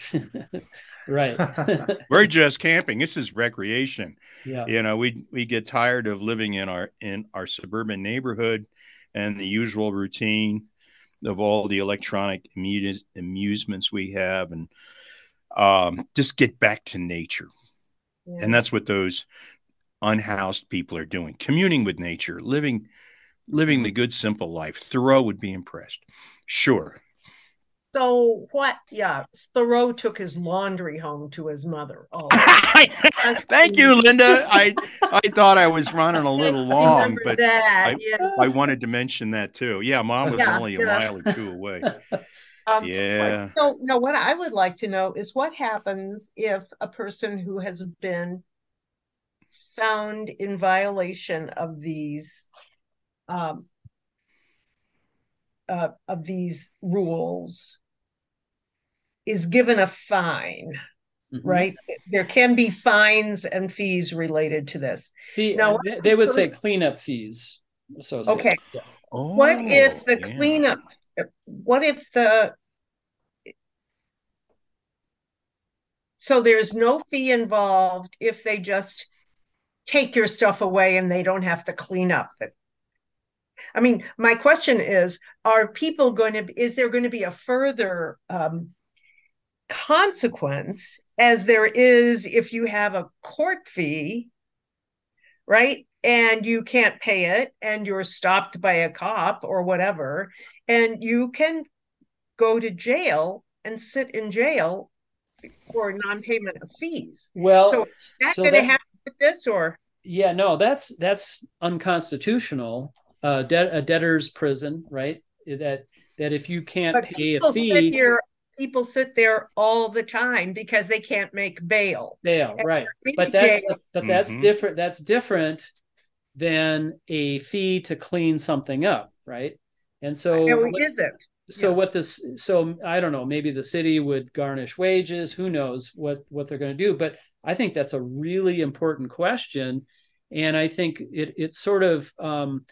[laughs] right. [laughs] [laughs] We're just camping. This is recreation. yeah. You know, we we get tired of living in our in our suburban neighborhood and the usual routine of all the electronic amuse- amusements we have and um, just get back to nature. Yeah. And that's what those unhoused people are doing, communing with nature, living living the good simple life. Thoreau would be impressed. Sure. So what? Yeah, Thoreau took his laundry home to his mother. Oh, [laughs] Thank you, Linda. I I thought I was running a little [laughs] long, but that. I- yeah. I wanted to mention that too. Yeah, mom was Yeah, only a mile or two [laughs] away. Um, Yeah. So, no, what I would like to know is what happens if a person who has been found in violation of these um, uh, of these rules is given a fine, Mhm. right? There can be fines and fees related to this. Fee- Now, they, they would say cleanup fees. associated. Okay. Yeah. Oh, What if the yeah. cleanup, what if the, so there's no fee involved if they just take your stuff away and they don't have to clean up the I mean, my question is, are people going to, is there going to be a further um, consequence as there is if you have a court fee, right? And you can't pay it and you're stopped by a cop or whatever, and you can go to jail and sit in jail for non-payment of fees. Well, So Is that so going to happen with this or? Yeah, no, that's that's unconstitutional. Uh, debt a debtor's prison, right? That that if you can't But pay a people sit fee, here, people sit there all the time because they can't make bail. bail, right? In But that's jail, but that's Mhm. different. That's different than a fee to clean something up, right? And so no, what- it isn't. so Yes. what this so i don't know maybe the city would garnish wages who knows what what they're going to do but i think that's a really important question and i think it it sort of um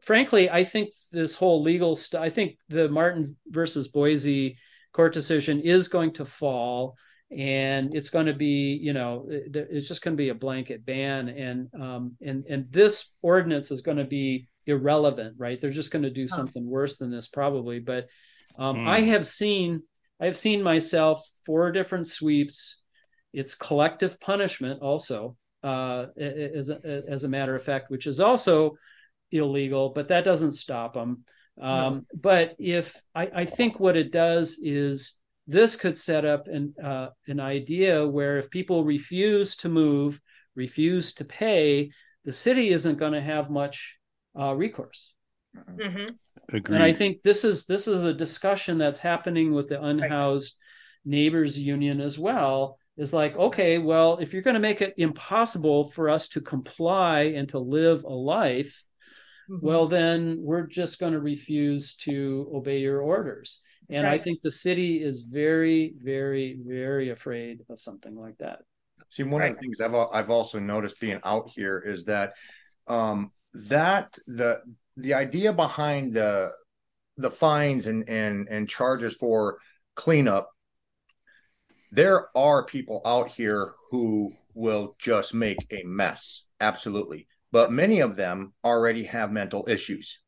frankly i think this whole legal stuff i think the martin versus boise court decision is going to fall and it's going to be you know it's just going to be a blanket ban and um and and this ordinance is going to be irrelevant right they're just going to do something worse than this probably but um, Hmm. I have seen I have seen myself four different sweeps. It's collective punishment also, uh, as a, as a matter of fact, which is also illegal, but that doesn't stop them. Um, But if I, I think what it does is this could set up an uh, an idea where if people refuse to move, refuse to pay, the city isn't going to have much uh, recourse. Mhm. Agreed. And I think this is this is a discussion that's happening with the unhoused neighbors union as well. Is like, okay, well, if you're going to make it impossible for us to comply and to live a life, Mhm. well, then we're just going to refuse to obey your orders. And I think the city is very, very, very afraid of something like that. See, one of the things I've I've also noticed being out here is that um that the the idea behind the the fines and and and charges for cleanup there are people out here who will just make a mess absolutely but many of them already have mental issues.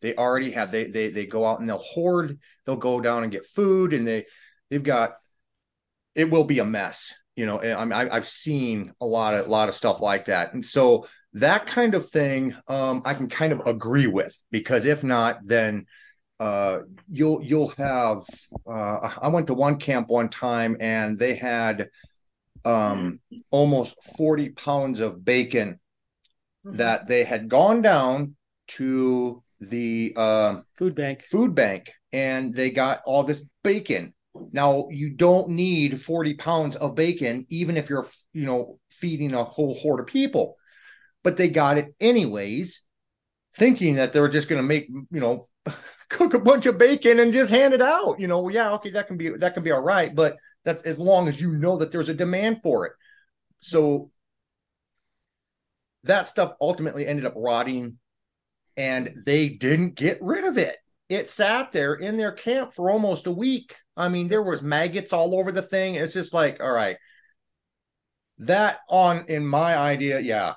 They already have they they they go out and they'll hoard they'll go down and get food and they they've got it will be a mess you know I- i've seen a lot of a lot of stuff like that. And so that kind of thing um i can kind of agree with because if not then uh you'll you'll have uh i went to one camp one time and they had um almost 40 pounds of bacon Mhm. that they had gone down to the um Food bank. food bank and they got all this bacon. Now you don't need 40 pounds of bacon, even if you're, you know, feeding a whole horde of people. But they got it anyways, thinking that they were just going to make, you know, [laughs] cook a bunch of bacon and just hand it out. You know, yeah, okay, that can be that can be all right, but that's as long as you know that there's a demand for it. So that stuff ultimately ended up rotting and they didn't get rid of it. It sat there in their camp for almost a week. I mean, there was maggots all over the thing. It's just like, all right, that on in my idea, yeah,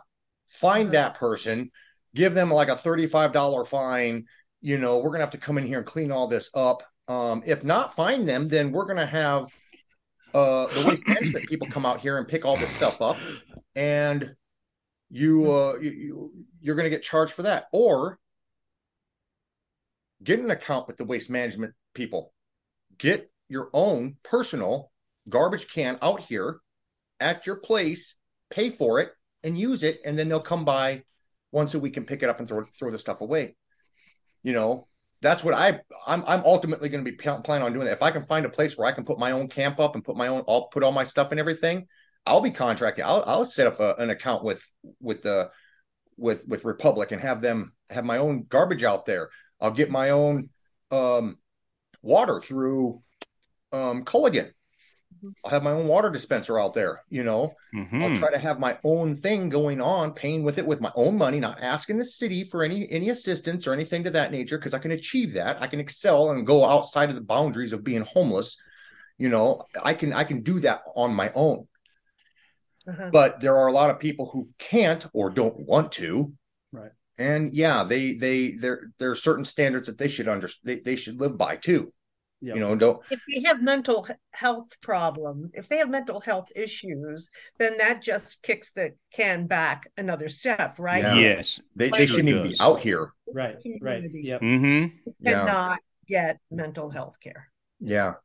find that person, give them like a $35 fine. You know, we're gonna have to come in here and clean all this up. Um, if not find them, then we're gonna have uh the waste management people come out here and pick all this stuff up and you uh you, you you're going to get charged for that. Or get an account with the waste management people. Get your own personal garbage can out here at your place pay for it and use it and then they'll come by once a week and pick it up and throw throw the stuff away. You know that's what I I'm I'm ultimately going to be pl- planning on doing that. If I can find a place where I can put my own camp up and put my own I'll put all my stuff and everything, I'll be contracting. I'll I'll set up a, an account with with the with with Republic and have them have my own garbage out there. I'll get my own um water through um Culligan. I'll have my own water dispenser out there, you know. Mhm. I'll try to have my own thing going on, paying with it with my own money, not asking the city for any any assistance or anything to that nature, because I can achieve that. I can excel and go outside of the boundaries of being homeless. You know, I can I can do that on my own. Uh-huh. But there are a lot of people who can't or don't want to. Right. And yeah, they they there there are certain standards that they should under they, they should live by too. Yep. You know, don't if they have mental health problems, if they have mental health issues, then that just kicks the can back another step, right? Yeah. Yes. they, Like they it shouldn't even be out here. Right. Right. Community. Yep. hmm Yeah. Cannot get mental health care. Yeah.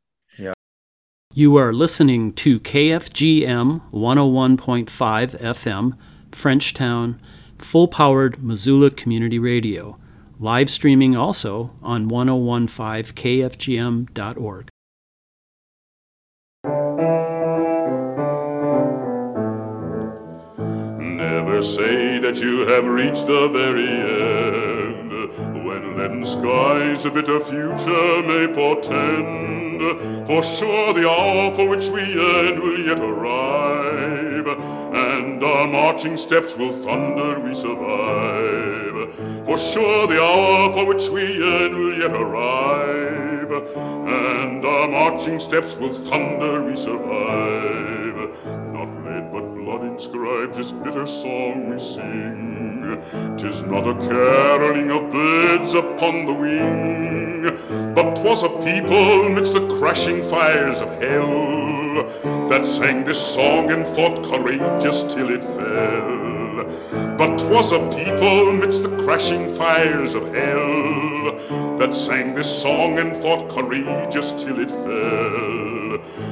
You are listening to KFGM 101.5 FM, Frenchtown, full powered Missoula Community Radio. Live streaming also on 1015kfgm.org. Never say that you have reached the very end. When skies a bitter future may portend. For sure the hour for which we yearn will yet arrive, and our marching steps will thunder we survive. For sure the hour for which we yearn will yet arrive, and our marching steps will thunder we survive. Not lead but blood inscribes this bitter song we sing. Tis not a caroling of birds upon the wing, but 'twas a people midst the crashing fires of hell that sang this song and fought courageous till it fell. But 'twas a people midst the crashing fires of hell that sang this song and fought courageous till it fell.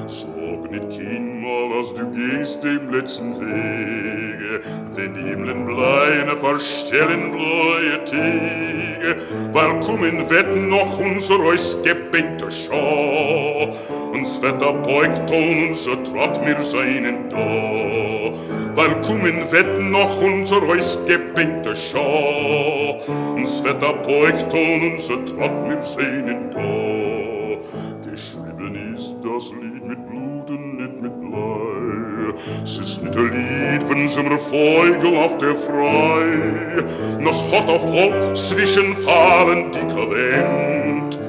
So mit Kinmal, als du gehst dem letzten Wege, wenn Himmeln bleine verstellen bläue Tege, weil kommen wird noch unser Reus gebänkte Schau, uns Wetter beugt und unser Trott mir seinen da, weil kommen wird noch unser Reus gebänkte Schau, uns Wetter beugt und unser Trott mir seinen da. Das Lied mit Blut und nicht mit Blei. Es ist nicht ein Lied von so einer Vogel auf der Frei. Das hat auf Volk zwischen Fahlen die Wind.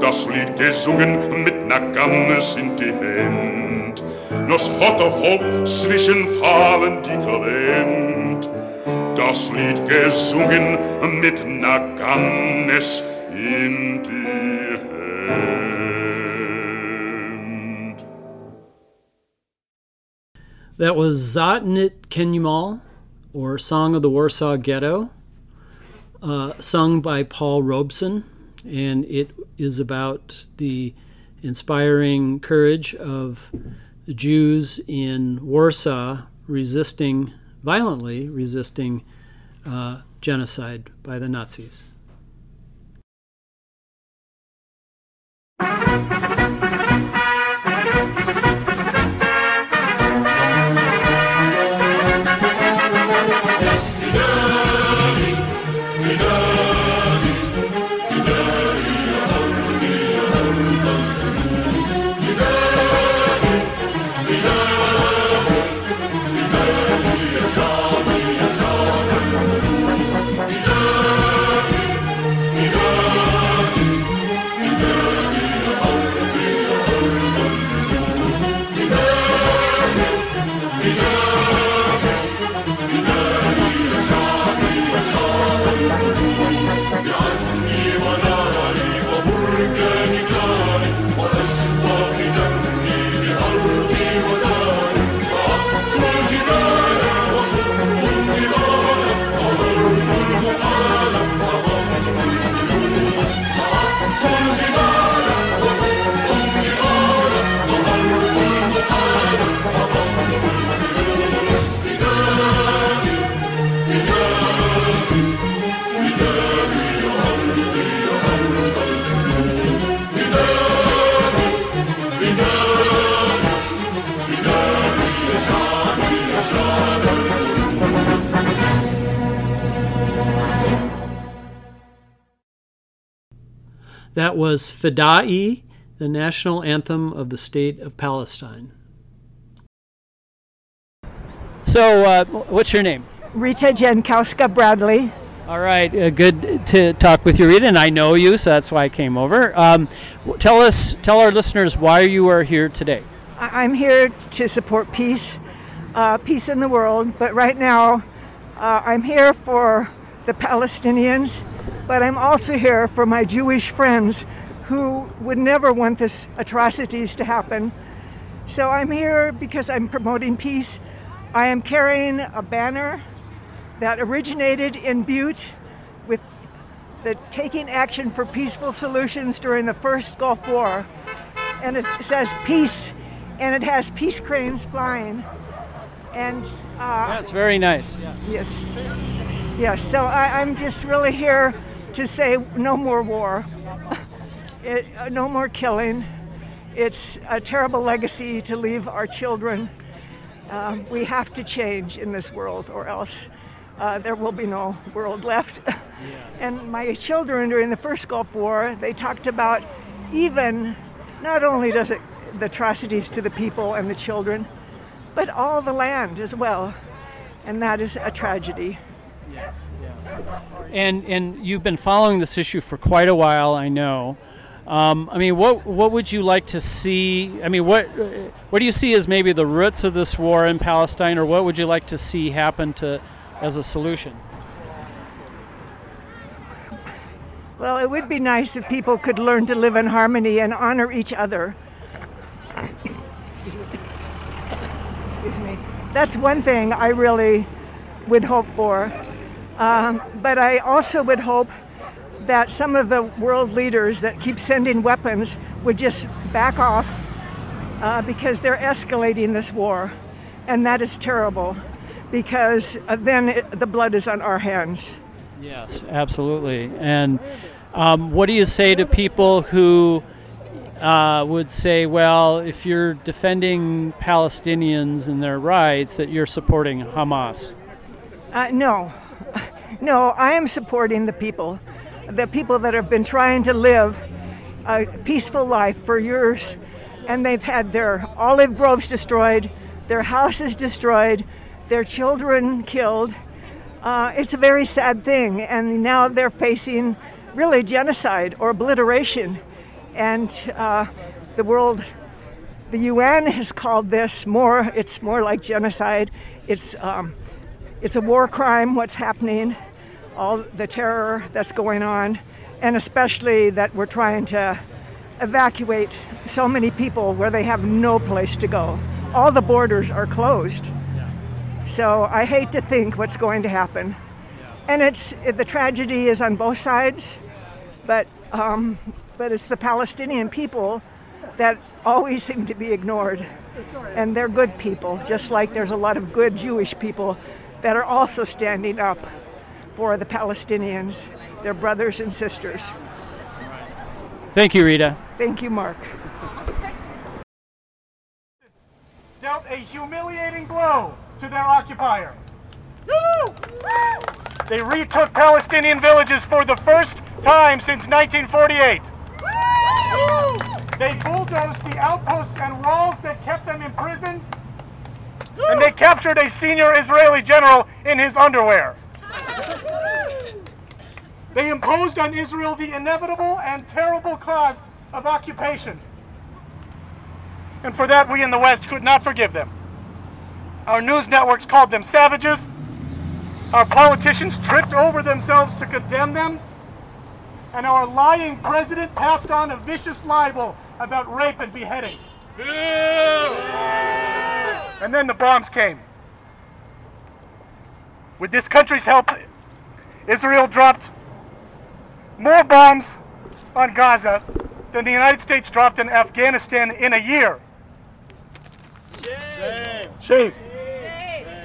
Das Lied gesungen mit ner Gannes in die Hand. Das hat auf Volk zwischen Fahlen die Wind. Das Lied gesungen mit ner Gannes in die Hand. That was Zog Nit Keyn Mol, or Song of the Warsaw Ghetto, uh, sung by Paul Robeson, and it is about the inspiring courage of the Jews in Warsaw resisting, violently resisting uh, genocide by the Nazis. That was Fidai, the national anthem of the state of Palestine. So, uh, what's your name? Rita Jankowska Bradley. All right, uh, good to talk with you, Rita, and I know you, so that's why I came over. Um, tell us, tell our listeners why you are here today. I- I'm here to support peace, uh, peace in the world, but right now uh, I'm here for the Palestinians, but I'm also here for my Jewish friends who would never want this atrocities to happen. So I'm here because I'm promoting peace. I am carrying a banner that originated in Butte with the taking action for peaceful solutions during the first Gulf War. And it says peace, and it has peace cranes flying. And uh, That's very nice. yes, yes. Yes, so I, I'm just really here to say no more war, it, uh, no more killing. It's a terrible legacy to leave our children. Um, we have to change in this world, or else uh, there will be no world left. [laughs] and my children during the first Gulf War, they talked about even not only does it the atrocities to the people and the children, but all the land as well, and that is a tragedy. And and you've been following this issue for quite a while, I know. Um, I mean, what what would you like to see? I mean, what what do you see as maybe the roots of this war in Palestine, or what would you like to see happen to as a solution? Well, it would be nice if people could learn to live in harmony and honor each other. Excuse me. That's one thing I really would hope for. Um, but I also would hope that some of the world leaders that keep sending weapons would just back off uh, because they're escalating this war. And that is terrible because uh, then it, the blood is on our hands. Yes, absolutely. And um, what do you say to people who uh, would say, well, if you're defending Palestinians and their rights, that you're supporting Hamas? Uh, no, no, I am supporting the people, the people that have been trying to live a peaceful life for years, and they've had their olive groves destroyed, their houses destroyed, their children killed. Uh, it's a very sad thing, and now they're facing really genocide or obliteration. And uh, the world, the UN has called this more, it's more like genocide. It's, um, it's a war crime, what's happening, all the terror that's going on, and especially that we're trying to evacuate so many people where they have no place to go. All the borders are closed. So I hate to think what's going to happen. And it's the tragedy is on both sides, but um, but it's the Palestinian people that always seem to be ignored. And they're good people, just like there's a lot of good Jewish people that are also standing up for the Palestinians, their brothers and sisters. Thank you, Rita. Thank you, Mark. Dealt a humiliating blow to their occupier. They retook Palestinian villages for the first time since 1948. They bulldozed the outposts and walls that kept them imprisoned. And they captured a senior Israeli general in his underwear. They imposed on Israel the inevitable and terrible cost of occupation. And for that, we in the West could not forgive them. Our news networks called them savages. Our politicians tripped over themselves to condemn them. And our lying president passed on a vicious libel about rape and beheading. And then the bombs came. With this country's help, Israel dropped more bombs on Gaza than the United States dropped in Afghanistan in a year. Shame. Shame.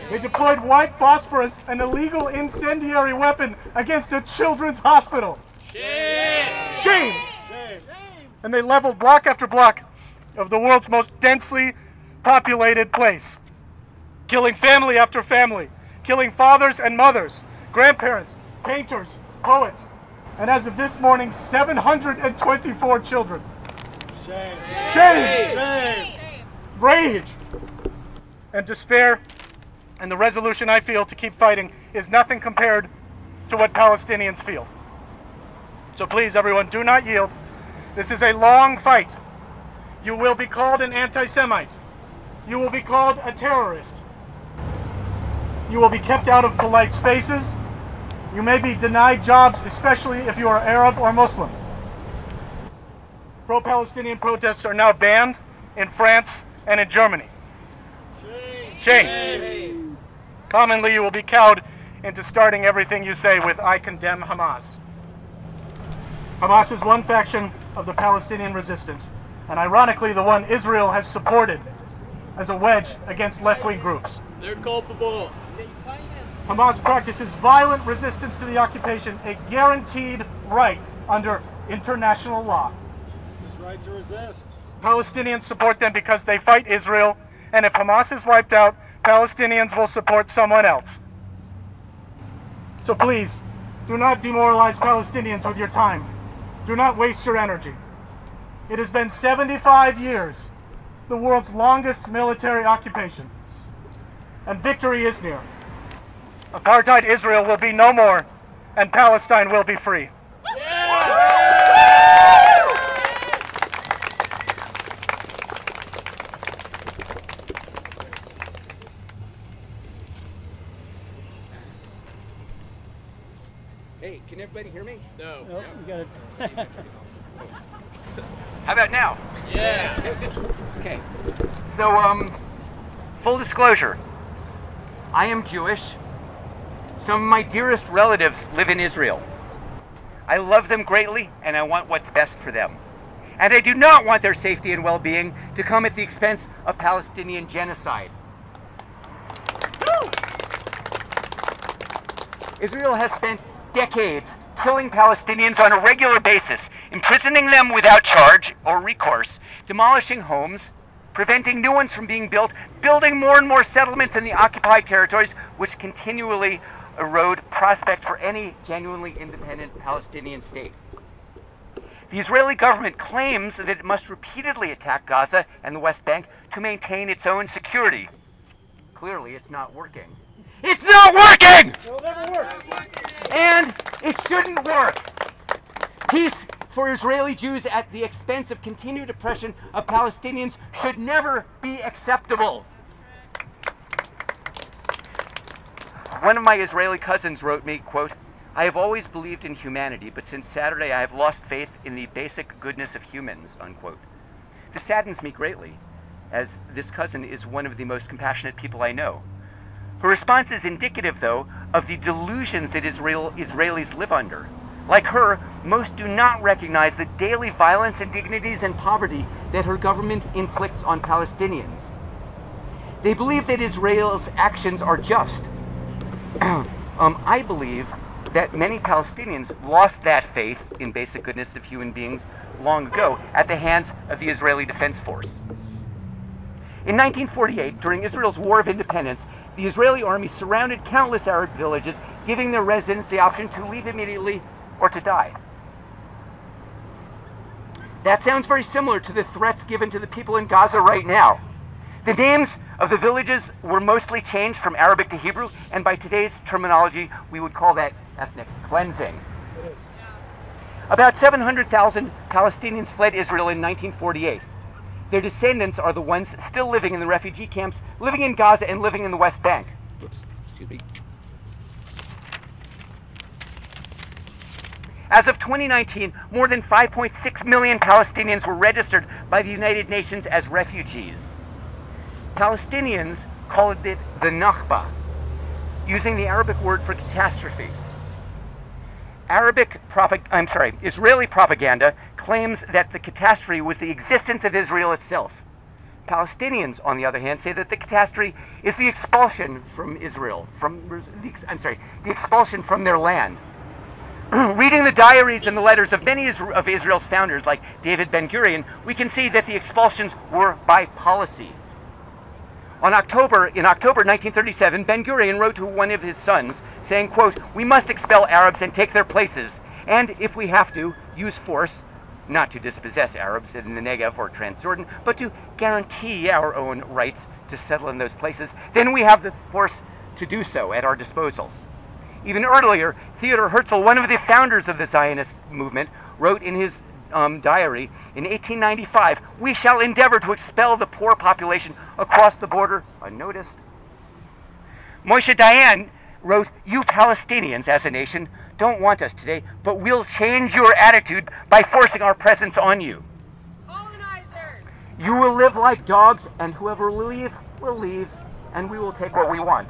They deployed white phosphorus, an illegal incendiary weapon, against a children's hospital. Shame. Shame. And they leveled block after block of the world's most densely populated place, killing family after family, killing fathers and mothers, grandparents, painters, poets, and as of this morning, 724 children. Shame. Shame. Shame. Rage. And despair. And the resolution I feel to keep fighting is nothing compared to what Palestinians feel. So please, everyone, do not yield. This is a long fight. You will be called an anti Semite. You will be called a terrorist. You will be kept out of polite spaces. You may be denied jobs, especially if you are Arab or Muslim. Pro Palestinian protests are now banned in France and in Germany. Shame. Shame. Commonly, you will be cowed into starting everything you say with, I condemn Hamas. Hamas is one faction of the Palestinian resistance, and ironically, the one Israel has supported as a wedge against left wing groups. They're culpable. Hamas practices violent resistance to the occupation, a guaranteed right under international law. His right to resist. Palestinians support them because they fight Israel, and if Hamas is wiped out, Palestinians will support someone else. So please, do not demoralize Palestinians with your time. Do not waste your energy. It has been 75 years, the world's longest military occupation, and victory is near. Apartheid Israel will be no more, and Palestine will be free. Hey, can everybody hear me? No. Oh, you got it. [laughs] How about now? Yeah. Okay. So, um, full disclosure I am Jewish. Some of my dearest relatives live in Israel. I love them greatly and I want what's best for them. and I do not want their safety and well being to come at the expense of Palestinian genocide. Israel has spent decades killing Palestinians on a regular basis, imprisoning them without charge or recourse, demolishing homes, preventing new ones from being built, building more and more settlements in the occupied territories, which continually erode prospects for any genuinely independent Palestinian state. The Israeli government claims that it must repeatedly attack Gaza and the West Bank to maintain its own security. Clearly, it's not working. It's not working! It'll never work. And it shouldn't work. Peace for Israeli Jews at the expense of continued oppression of Palestinians should never be acceptable. One of my Israeli cousins wrote me, quote, I have always believed in humanity, but since Saturday I have lost faith in the basic goodness of humans, unquote. This saddens me greatly, as this cousin is one of the most compassionate people I know. Her response is indicative, though, of the delusions that Israel, Israelis live under. Like her, most do not recognize the daily violence, indignities, and poverty that her government inflicts on Palestinians. They believe that Israel's actions are just. [clears throat] um, I believe that many Palestinians lost that faith in basic goodness of human beings long ago at the hands of the Israeli Defense Force. In 1948, during Israel's War of Independence, the Israeli army surrounded countless Arab villages, giving their residents the option to leave immediately or to die. That sounds very similar to the threats given to the people in Gaza right now. The names of the villages were mostly changed from Arabic to Hebrew, and by today's terminology, we would call that ethnic cleansing. About 700,000 Palestinians fled Israel in 1948. Their descendants are the ones still living in the refugee camps, living in Gaza, and living in the West Bank. Oops, excuse me. As of 2019, more than 5.6 million Palestinians were registered by the United Nations as refugees. Palestinians call it the Nakba, using the Arabic word for catastrophe. Arabic I'm sorry, Israeli propaganda claims that the catastrophe was the existence of Israel itself. Palestinians, on the other hand, say that the catastrophe is the expulsion from Israel, from the, I'm sorry, the expulsion from their land. [clears throat] Reading the diaries and the letters of many of Israel's founders, like David Ben Gurion, we can see that the expulsions were by policy. On October, in October 1937, Ben Gurion wrote to one of his sons, saying, quote, We must expel Arabs and take their places, and if we have to, use force, not to dispossess Arabs in the Negev or Transjordan, but to guarantee our own rights to settle in those places, then we have the force to do so at our disposal. Even earlier, Theodor Herzl, one of the founders of the Zionist movement, wrote in his um, diary in 1895 we shall endeavor to expel the poor population across the border unnoticed. Moshe Dayan wrote, You Palestinians as a nation don't want us today, but we'll change your attitude by forcing our presence on you. Colonizers! You will live like dogs, and whoever will leave, will leave, and we will take what we want.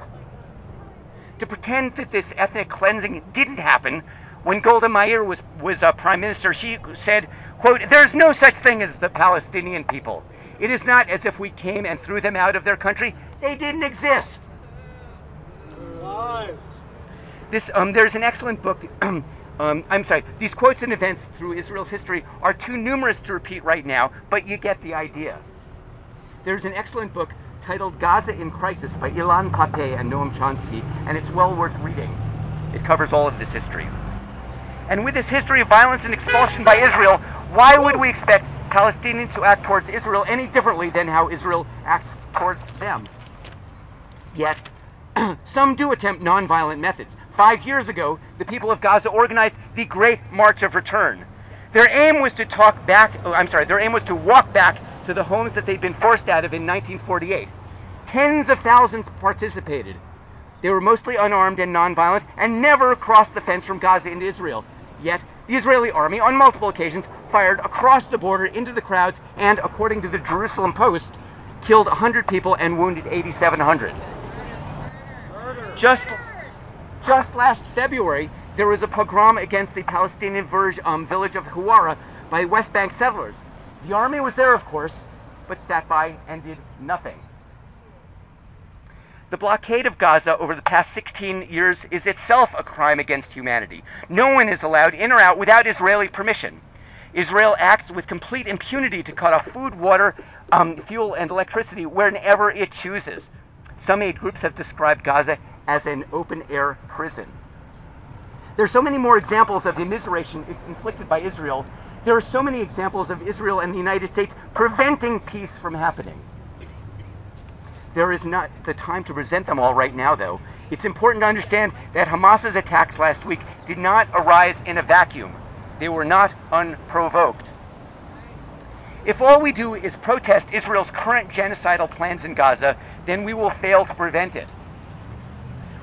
To pretend that this ethnic cleansing didn't happen when Golda Meir was, was a prime minister, she said, quote, there's no such thing as the Palestinian people. It is not as if we came and threw them out of their country. They didn't exist. Lies. This, um, there's an excellent book. [clears throat] um, I'm sorry. These quotes and events through Israel's history are too numerous to repeat right now, but you get the idea. There's an excellent book titled Gaza in Crisis by Ilan Pappé and Noam Chomsky, and it's well worth reading. It covers all of this history. And with this history of violence and expulsion by Israel, why would we expect Palestinians to act towards Israel any differently than how Israel acts towards them? Yet, [clears throat] some do attempt nonviolent methods. Five years ago, the people of Gaza organized the Great March of Return. Their aim was to talk back, oh, I'm sorry, their aim was to walk back to the homes that they'd been forced out of in 1948. Tens of thousands participated. They were mostly unarmed and nonviolent and never crossed the fence from Gaza into Israel. Yet, the Israeli army, on multiple occasions, fired across the border into the crowds and, according to the Jerusalem Post, killed 100 people and wounded 8,700. Just, just last February, there was a pogrom against the Palestinian um, village of Huwara by West Bank settlers. The army was there, of course, but sat by and did nothing. The blockade of Gaza over the past 16 years is itself a crime against humanity. No one is allowed in or out without Israeli permission. Israel acts with complete impunity to cut off food, water, um, fuel, and electricity whenever it chooses. Some aid groups have described Gaza as an open air prison. There are so many more examples of the immiseration inflicted by Israel. There are so many examples of Israel and the United States preventing peace from happening. There is not the time to present them all right now, though. It's important to understand that Hamas's attacks last week did not arise in a vacuum. They were not unprovoked. If all we do is protest Israel's current genocidal plans in Gaza, then we will fail to prevent it.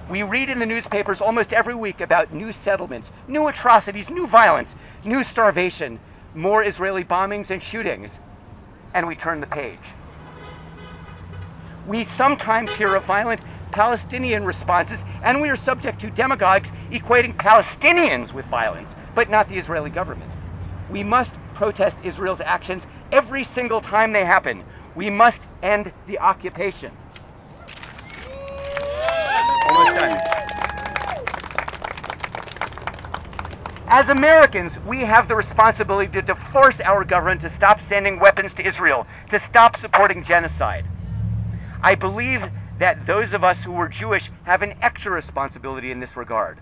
We read in the newspapers almost every week about new settlements, new atrocities, new violence, new starvation, more Israeli bombings and shootings, and we turn the page. We sometimes hear of violent Palestinian responses, and we are subject to demagogues equating Palestinians with violence, but not the Israeli government. We must protest Israel's actions every single time they happen. We must end the occupation. Almost done. As Americans, we have the responsibility to force our government to stop sending weapons to Israel, to stop supporting genocide. I believe that those of us who were Jewish have an extra responsibility in this regard.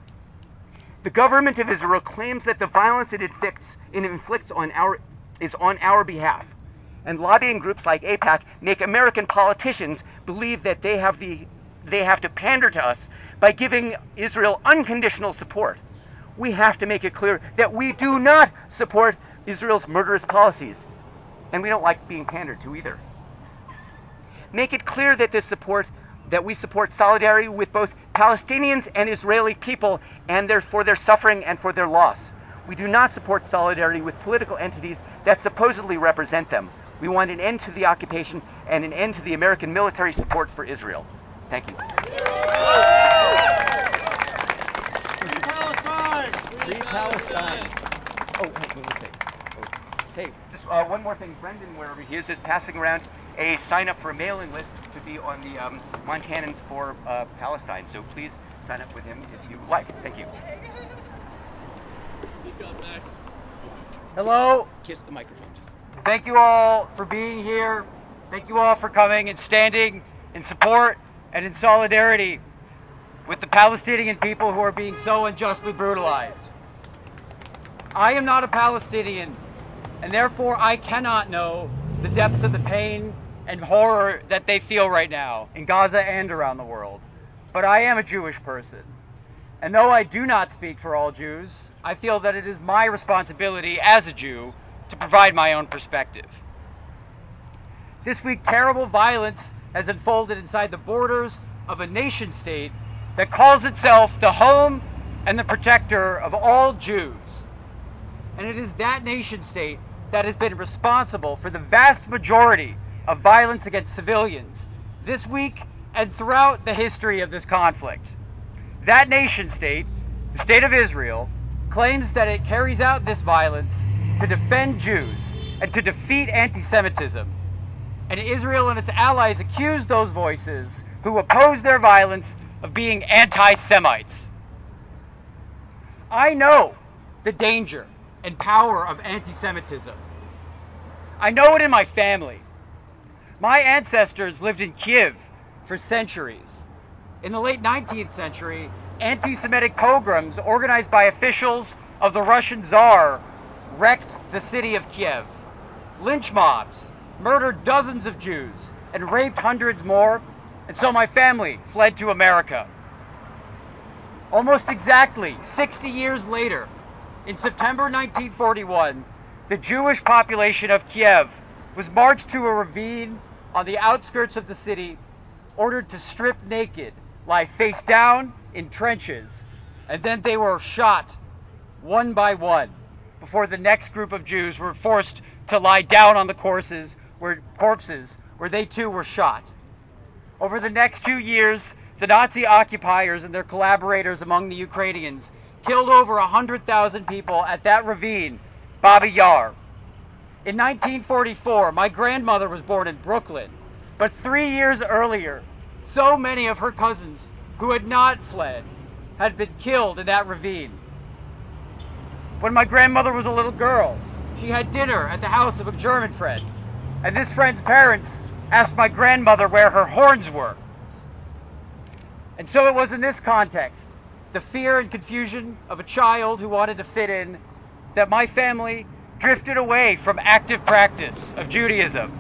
The government of Israel claims that the violence it inflicts, it inflicts on our, is on our behalf. And lobbying groups like AIPAC make American politicians believe that they have, the, they have to pander to us by giving Israel unconditional support. We have to make it clear that we do not support Israel's murderous policies. And we don't like being pandered to either make it clear that this support that we support solidarity with both Palestinians and Israeli people and their, for their suffering and for their loss. We do not support solidarity with political entities that supposedly represent them. We want an end to the occupation and an end to the American military support for Israel. Thank you. Free Palestine! Free Palestine. Oh, hey, let me say. Just uh, one more thing. Brendan, wherever he is, is passing around a sign up for a mailing list to be on the um, Montanans for uh, Palestine. So please sign up with him if you like. Thank you. Speak up, Max. Hello. Kiss the microphone. Thank you all for being here. Thank you all for coming and standing in support and in solidarity with the Palestinian people who are being so unjustly brutalized. I am not a Palestinian, and therefore I cannot know the depths of the pain and horror that they feel right now in Gaza and around the world. But I am a Jewish person. And though I do not speak for all Jews, I feel that it is my responsibility as a Jew to provide my own perspective. This week, terrible violence has unfolded inside the borders of a nation state that calls itself the home and the protector of all Jews. And it is that nation state that has been responsible for the vast majority of violence against civilians this week and throughout the history of this conflict. That nation state, the state of Israel, claims that it carries out this violence to defend Jews and to defeat anti Semitism. And Israel and its allies accuse those voices who oppose their violence of being anti Semites. I know the danger and power of anti Semitism. I know it in my family. My ancestors lived in Kiev for centuries. In the late 19th century, anti Semitic pogroms organized by officials of the Russian Tsar wrecked the city of Kiev. Lynch mobs murdered dozens of Jews and raped hundreds more, and so my family fled to America. Almost exactly 60 years later, in September 1941, the Jewish population of Kiev was marched to a ravine on the outskirts of the city, ordered to strip naked, lie face down in trenches, and then they were shot one by one before the next group of Jews were forced to lie down on the corpses where, corpses where they too were shot. Over the next two years, the Nazi occupiers and their collaborators among the Ukrainians killed over 100,000 people at that ravine, Babi Yar. In 1944, my grandmother was born in Brooklyn, but three years earlier, so many of her cousins who had not fled had been killed in that ravine. When my grandmother was a little girl, she had dinner at the house of a German friend, and this friend's parents asked my grandmother where her horns were. And so it was in this context, the fear and confusion of a child who wanted to fit in, that my family drifted away from active practice of Judaism.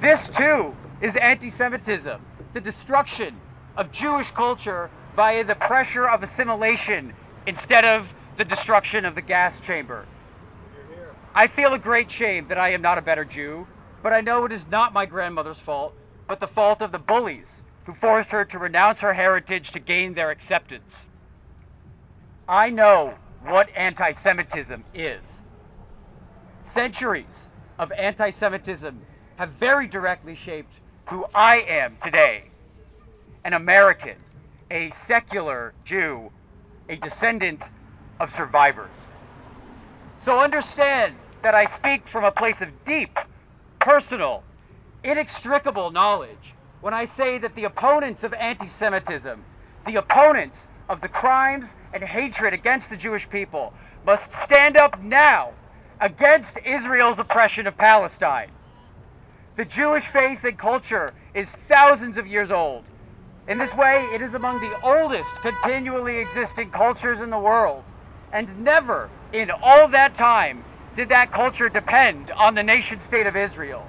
This too is anti Semitism, the destruction of Jewish culture via the pressure of assimilation instead of the destruction of the gas chamber. I feel a great shame that I am not a better Jew, but I know it is not my grandmother's fault, but the fault of the bullies who forced her to renounce her heritage to gain their acceptance. I know what anti Semitism is. Centuries of anti Semitism have very directly shaped who I am today an American, a secular Jew, a descendant of survivors. So understand that I speak from a place of deep, personal, inextricable knowledge when I say that the opponents of anti Semitism, the opponents of the crimes and hatred against the Jewish people, must stand up now against Israel's oppression of Palestine. The Jewish faith and culture is thousands of years old. In this way, it is among the oldest continually existing cultures in the world. And never in all that time did that culture depend on the nation state of Israel.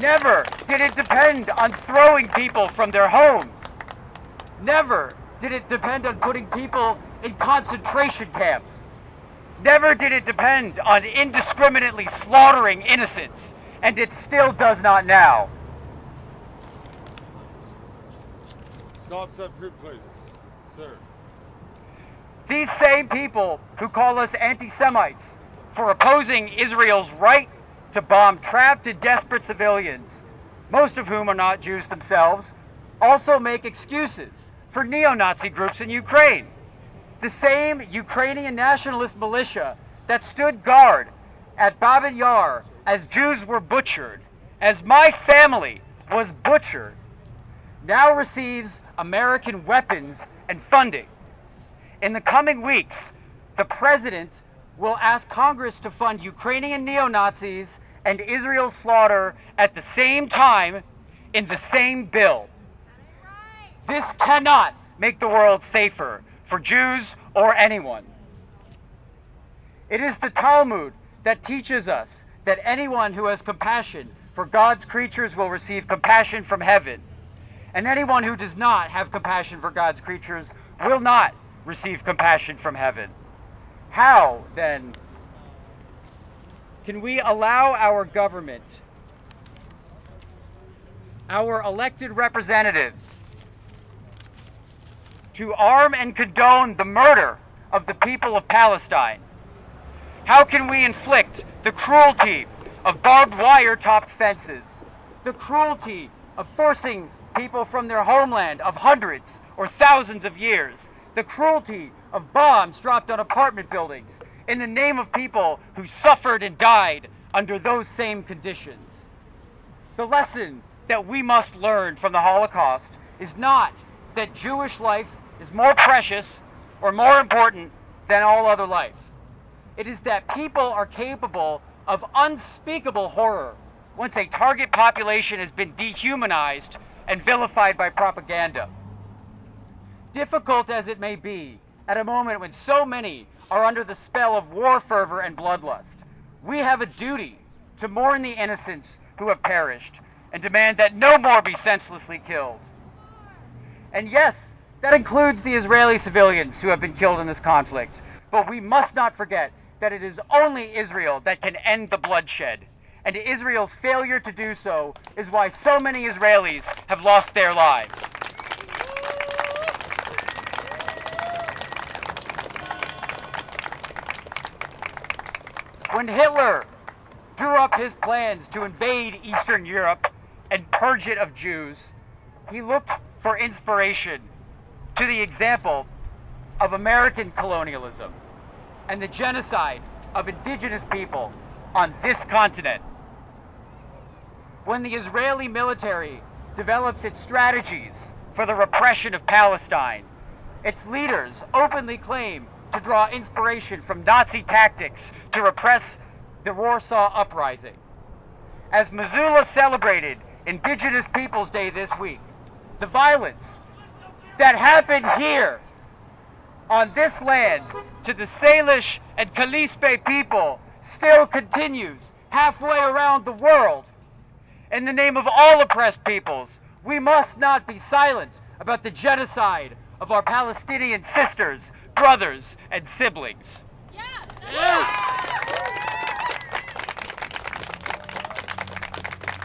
Never did it depend on throwing people from their homes. Never did it depend on putting people in concentration camps. Never did it depend on indiscriminately slaughtering innocents, and it still does not now. Stop, stop, please, sir. These same people who call us anti Semites for opposing Israel's right to bomb trapped and desperate civilians, most of whom are not Jews themselves, also make excuses for neo Nazi groups in Ukraine. The same Ukrainian nationalist militia that stood guard at Babin Yar as Jews were butchered, as my family was butchered, now receives American weapons and funding in the coming weeks, the president will ask Congress to fund Ukrainian neo Nazis and Israel's slaughter at the same time in the same bill. This cannot make the world safer for Jews or anyone. It is the Talmud that teaches us that anyone who has compassion for God's creatures will receive compassion from heaven. And anyone who does not have compassion for God's creatures will not receive compassion from heaven. How, then, can we allow our government, our elected representatives, to arm and condone the murder of the people of Palestine? How can we inflict the cruelty of barbed wire topped fences, the cruelty of forcing people from their homeland of hundreds or thousands of years, the cruelty of bombs dropped on apartment buildings in the name of people who suffered and died under those same conditions. The lesson that we must learn from the Holocaust is not that Jewish life is more precious or more important than all other life. It is that people are capable of unspeakable horror once a target population has been dehumanized and vilified by propaganda difficult as it may be, at a moment when so many are under the spell of war fervor and bloodlust, we have a duty to mourn the innocents who have perished and demand that no more be senselessly killed. And yes, that includes the Israeli civilians who have been killed in this conflict. But we must not forget that it is only Israel that can end the bloodshed. And Israel's failure to do so is why so many Israelis have lost their lives. When Hitler drew up his plans to invade Eastern Europe and purge it of Jews, he looked for inspiration to the example of American colonialism and the genocide of indigenous people on this continent. When the Israeli military develops its strategies for the repression of Palestine, its leaders openly claim to draw inspiration from Nazi tactics to repress the Warsaw Uprising. As Missoula celebrated Indigenous Peoples Day this week, the violence that happened here on this land to the Salish and Kalispel people still continues halfway around the world. In the name of all oppressed peoples, we must not be silent about the genocide of our Palestinian sisters, brothers, and siblings. Yeah.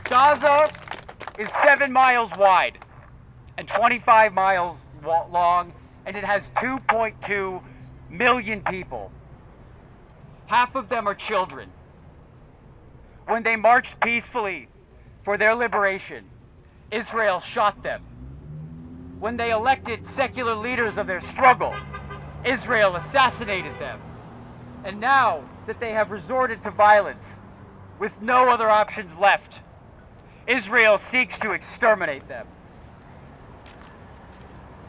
Gaza is seven miles wide and 25 miles long, and it has 2.2 million people. Half of them are children. When they marched peacefully for their liberation, Israel shot them. When they elected secular leaders of their struggle, Israel assassinated them. And now that they have resorted to violence with no other options left, Israel seeks to exterminate them.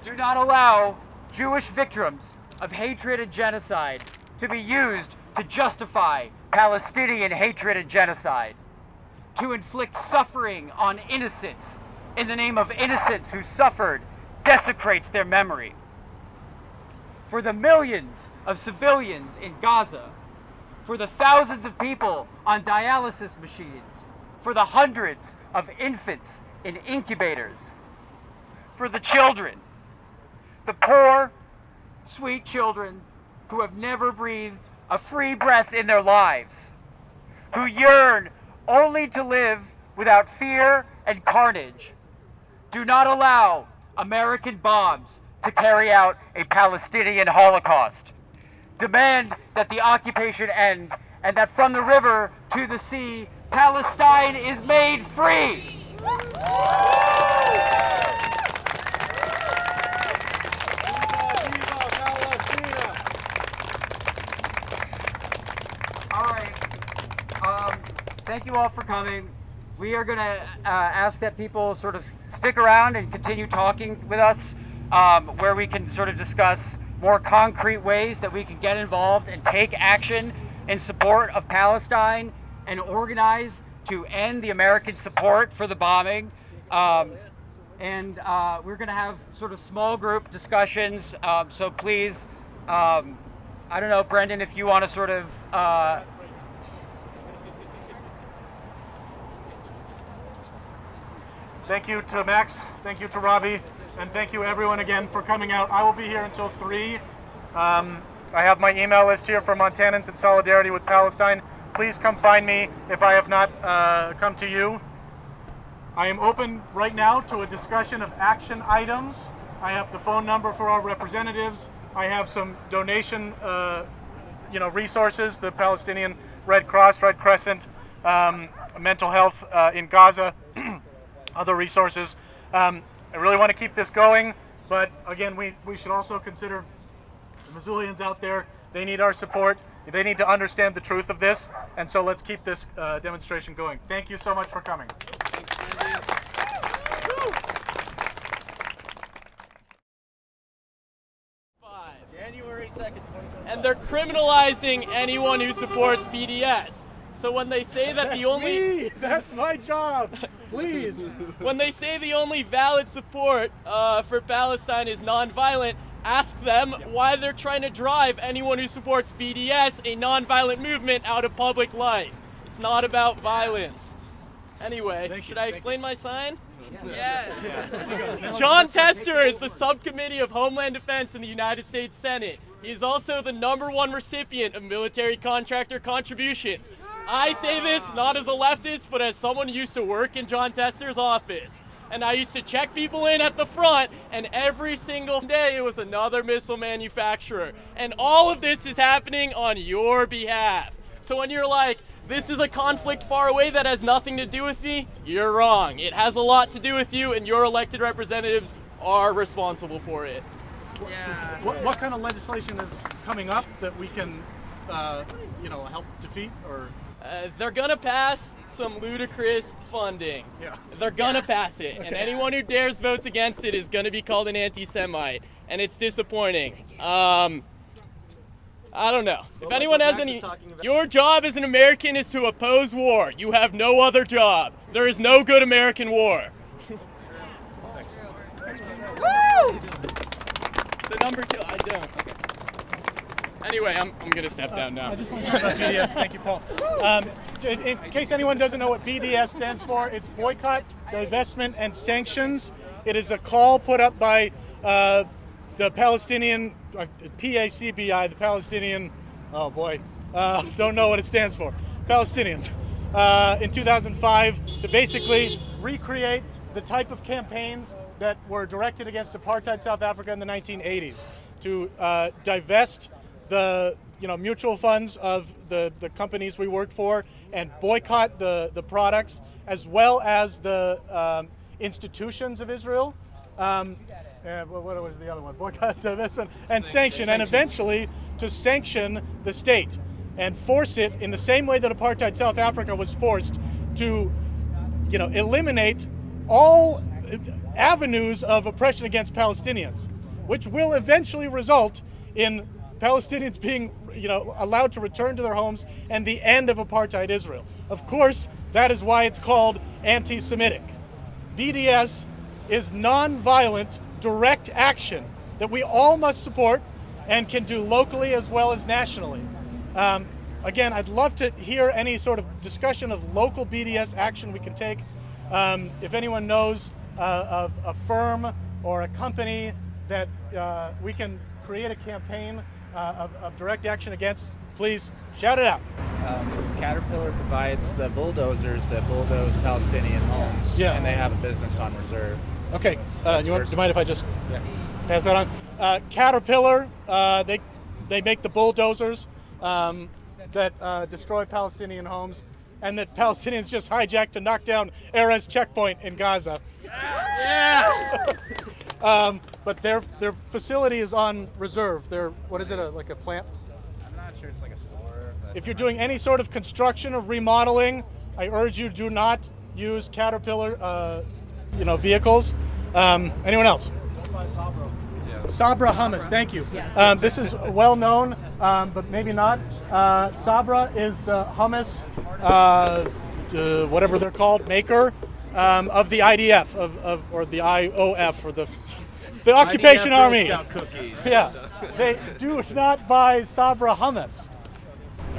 Do not allow Jewish victims of hatred and genocide to be used to justify Palestinian hatred and genocide, to inflict suffering on innocents in the name of innocents who suffered desecrates their memory. For the millions of civilians in Gaza, for the thousands of people on dialysis machines, for the hundreds of infants in incubators, for the children, the poor, sweet children who have never breathed a free breath in their lives, who yearn only to live without fear and carnage. Do not allow American bombs to carry out a Palestinian Holocaust. Demand that the occupation end and that from the river to the sea, Palestine is made free. All right. Um, thank you all for coming. We are going to uh, ask that people sort of stick around and continue talking with us, um, where we can sort of discuss more concrete ways that we can get involved and take action in support of Palestine and organize to end the American support for the bombing. Um, and uh, we're going to have sort of small group discussions. Um, so please, um, I don't know, Brendan, if you want to sort of. Uh, Thank you to Max. Thank you to Robbie. And thank you everyone again for coming out. I will be here until 3. Um, I have my email list here for Montanans in solidarity with Palestine. Please come find me if I have not uh, come to you. I am open right now to a discussion of action items. I have the phone number for our representatives. I have some donation, uh, you know, resources. The Palestinian Red Cross, Red Crescent, um, mental health uh, in Gaza, other resources. Um, I really want to keep this going, but again, we, we should also consider the Missoulians out there. They need our support. They need to understand the truth of this, and so let's keep this uh, demonstration going. Thank you so much for coming. January 2nd, And they're criminalizing anyone who supports BDS. So when they say that the only me. That's my job. Please. [laughs] when they say the only valid support uh, for Palestine is nonviolent, ask them why they're trying to drive anyone who supports BDS, a nonviolent movement, out of public life. It's not about violence. Anyway, should I explain my sign? Yes. [laughs] Jon Tester is the subcommittee of Homeland Defense in the United States Senate. He is also the number one recipient of military contractor contributions. I say this not as a leftist, but as someone who used to work in Jon Tester's office. And I used to check people in at the front, and every single day it was another missile manufacturer. And all of this is happening on your behalf. So when you're like, this is a conflict far away that has nothing to do with me, you're wrong. It has a lot to do with you, and your elected representatives are responsible for it. What, what kind of legislation is coming up that we can uh, you know, help defeat or? Uh, they're gonna pass some ludicrous funding. Yeah. They're gonna pass it, and anyone who dares votes against it is gonna be called an anti-Semite, and it's disappointing. Um, I don't know. If anyone has any, your job as an American is to oppose war. You have no other job. There is no good American war. Woo! The number two, I don't. Anyway, I'm, I'm gonna step down now. BDS. Thank you, Paul. Um, in, in case anyone doesn't know what BDS stands for, it's boycott, divestment, and sanctions. It is a call put up by uh, the Palestinian uh, PACBI, the Palestinian. Oh boy, uh, don't know what it stands for. Palestinians. Uh, in 2005, to basically recreate the type of campaigns that were directed against apartheid South Africa in the 1980s, to uh, divest the you know mutual funds of the, the companies we work for and boycott the, the products as well as the um, institutions of Israel. Um, and what what was the other one? Boycott, divestment, and sanction, and eventually to sanction the state and force it in the same way that apartheid South Africa was forced to, you know, eliminate all avenues of oppression against Palestinians, which will eventually result in Palestinians being, you know, allowed to return to their homes and the end of apartheid Israel. Of course, that is why it's called anti-Semitic. BDS is non-violent, direct action that we all must support and can do locally as well as nationally. Um, again, I'd love to hear any sort of discussion of local BDS action we can take. Um, if anyone knows uh, of a firm or a company that uh, we can create a campaign uh, of, of direct action against, please shout it out. Um, Caterpillar provides the bulldozers that bulldoze Palestinian homes, Yeah. and they have a business on reserve. Okay, uh, you want, do you mind if I just Yeah. pass that on? Uh, Caterpillar, uh, they they make the bulldozers um, that uh, destroy Palestinian homes, and that Palestinians just hijacked to knock down Erez checkpoint in Gaza. Yeah. [laughs] [laughs] um, but their their facility is on reserve. They're what is it? A, like a plant? I'm not sure it's like a store. But If you're doing any sort of construction or remodeling, I urge you do not use Caterpillar, uh, you know, vehicles. Um, anyone else? Sabra hummus, thank you. Um, this is well known, um, but maybe not. Uh, Sabra is the hummus, uh, uh, whatever they're called, maker um, of the IDF, of, of or the IOF, or the the Occupation IDF Girl Army. Scout cookies. [laughs] Yeah, they do not buy Sabra hummus.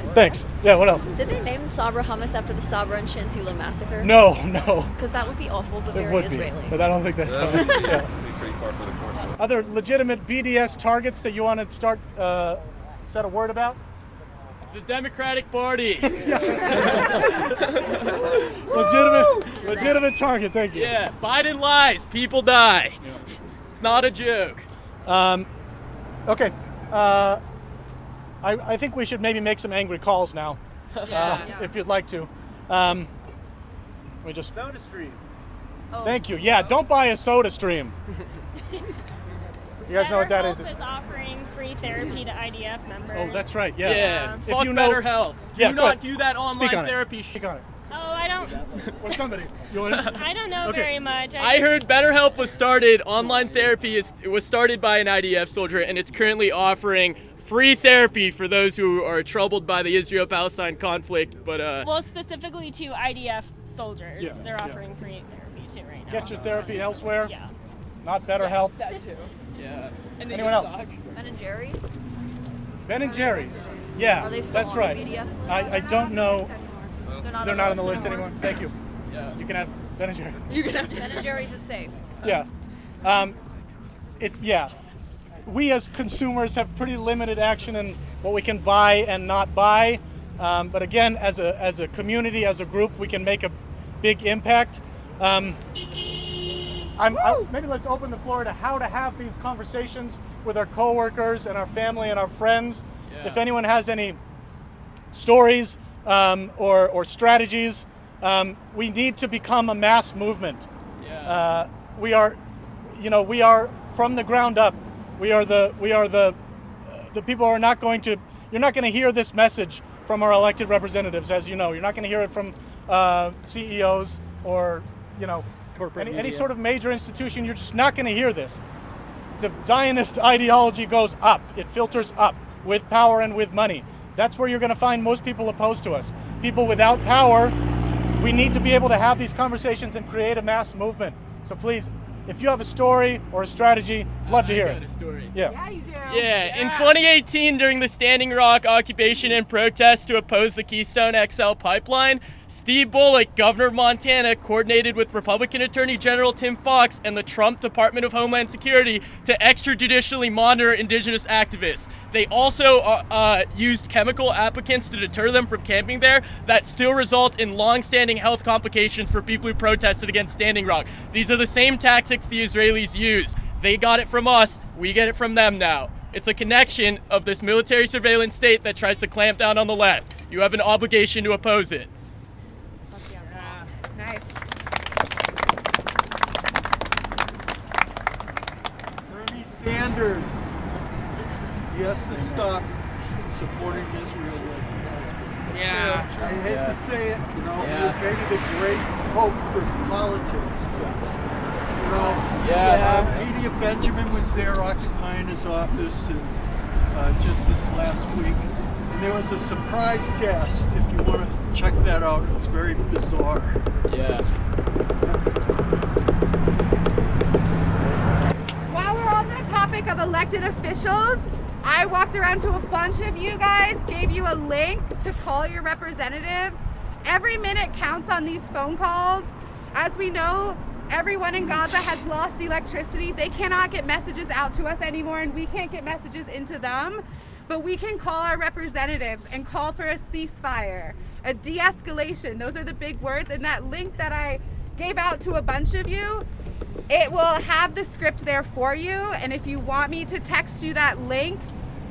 Thanks. Yeah. What else? Did they name Sabra hummus after the Sabra and Shatila massacre? No, no. Because that would be awful, but It very would be, Israeli. but I don't think that's. [laughs] That would be, yeah. Other legitimate BDS targets that you want to start uh, said a word about? The Democratic Party. [laughs] [laughs] legitimate, legitimate target. Thank you. Yeah, Biden lies. People die. It's not a joke. Um, okay. Uh, I, I think we should maybe make some angry calls now, [laughs] uh, if you'd like to. Um, let me just. Soda Stream. Thank you. Yeah, don't buy a Soda Stream. You guys know what that is? BetterHelp is offering free therapy to IDF members. Oh, that's right. Yeah. Yeah. If Fuck you know- BetterHelp. Do Yeah, go not ahead. do that online Speak on it. therapy. Speak on it. Oh, I don't. [laughs] Or somebody. You want to? [laughs] I don't know Okay. very much. I just- heard BetterHelp was started. Online therapy is it was started by an IDF soldier, and it's currently offering free therapy for those who are troubled by the Israel-Palestine conflict. But uh, Well, specifically to IDF soldiers, Yeah, they're yeah. offering free therapy too right now. Get your therapy elsewhere. Yeah. Not BetterHelp. That too. Yeah. Anyone else? Ben and Jerry's? Ben and Jerry's. Yeah, Are they still that's on the right. BDS list? I, I don't know. They're not, They're on, not the on the list anymore. anymore. Thank you. Yeah. You can have Ben and Jerry's. You can have Ben and Jerry's is safe. [laughs] Yeah. Um, it's yeah. We as consumers have pretty limited action in what we can buy and not buy. Um, but again, as a as a community, as a group, we can make a big impact. Um, I'm, I, maybe let's open the floor to how to have these conversations with our coworkers and our family and our friends. If anyone has any stories um, or, or strategies, um, we need to become a mass movement. Uh, we are, you know, we are from the ground up. We are the we are the the people are not going to you're not going to hear this message from our elected representatives, as you know. You're not going to hear it from uh, CEOs or, you know, Corporate any, any sort of major institution. You're just not going to hear this. The Zionist ideology goes up. It filters up with power and with money. That's where you're going to find most people opposed to us. People without power. We need to be able to have these conversations and create a mass movement. So please, if you have a story or a strategy, love to hear got it. a story. Yeah. Yeah, you do. Yeah, in 2018, during the Standing Rock occupation and protest to oppose the Keystone XL pipeline, Steve Bullock, governor of Montana, coordinated with Republican Attorney General Tim Fox and the Trump Department of Homeland Security to extrajudicially monitor indigenous activists. They also uh, uh, used chemical applicants to deter them from camping there that still result in long-standing health complications for people who protested against Standing Rock. These are the same tactics the Israelis use. They got it from us, we get it from them now. It's a connection of this military surveillance state that tries to clamp down on the left. You have an obligation to oppose it. Nice. Bernie Sanders, he has to stop supporting Israel like he has been. Yeah. I hate Yeah. to say it, you know, Yeah. he was maybe the great hope for politics, but, you know, Yeah. uh, Medea Benjamin was there occupying his office and, uh, just this last week. And there was a surprise guest, if you want to check that out, it was very bizarre. Yeah. While we're on the topic of elected officials, I walked around to a bunch of you guys, gave you a link to call your representatives. Every minute counts on these phone calls. As we know, everyone in Gaza has lost electricity. They cannot get messages out to us anymore, and we can't get messages into them. But we can call our representatives and call for a ceasefire, a de escalation. Those are the big words. And that link that I gave out to a bunch of you, it will have the script there for you. And if you want me to text you that link,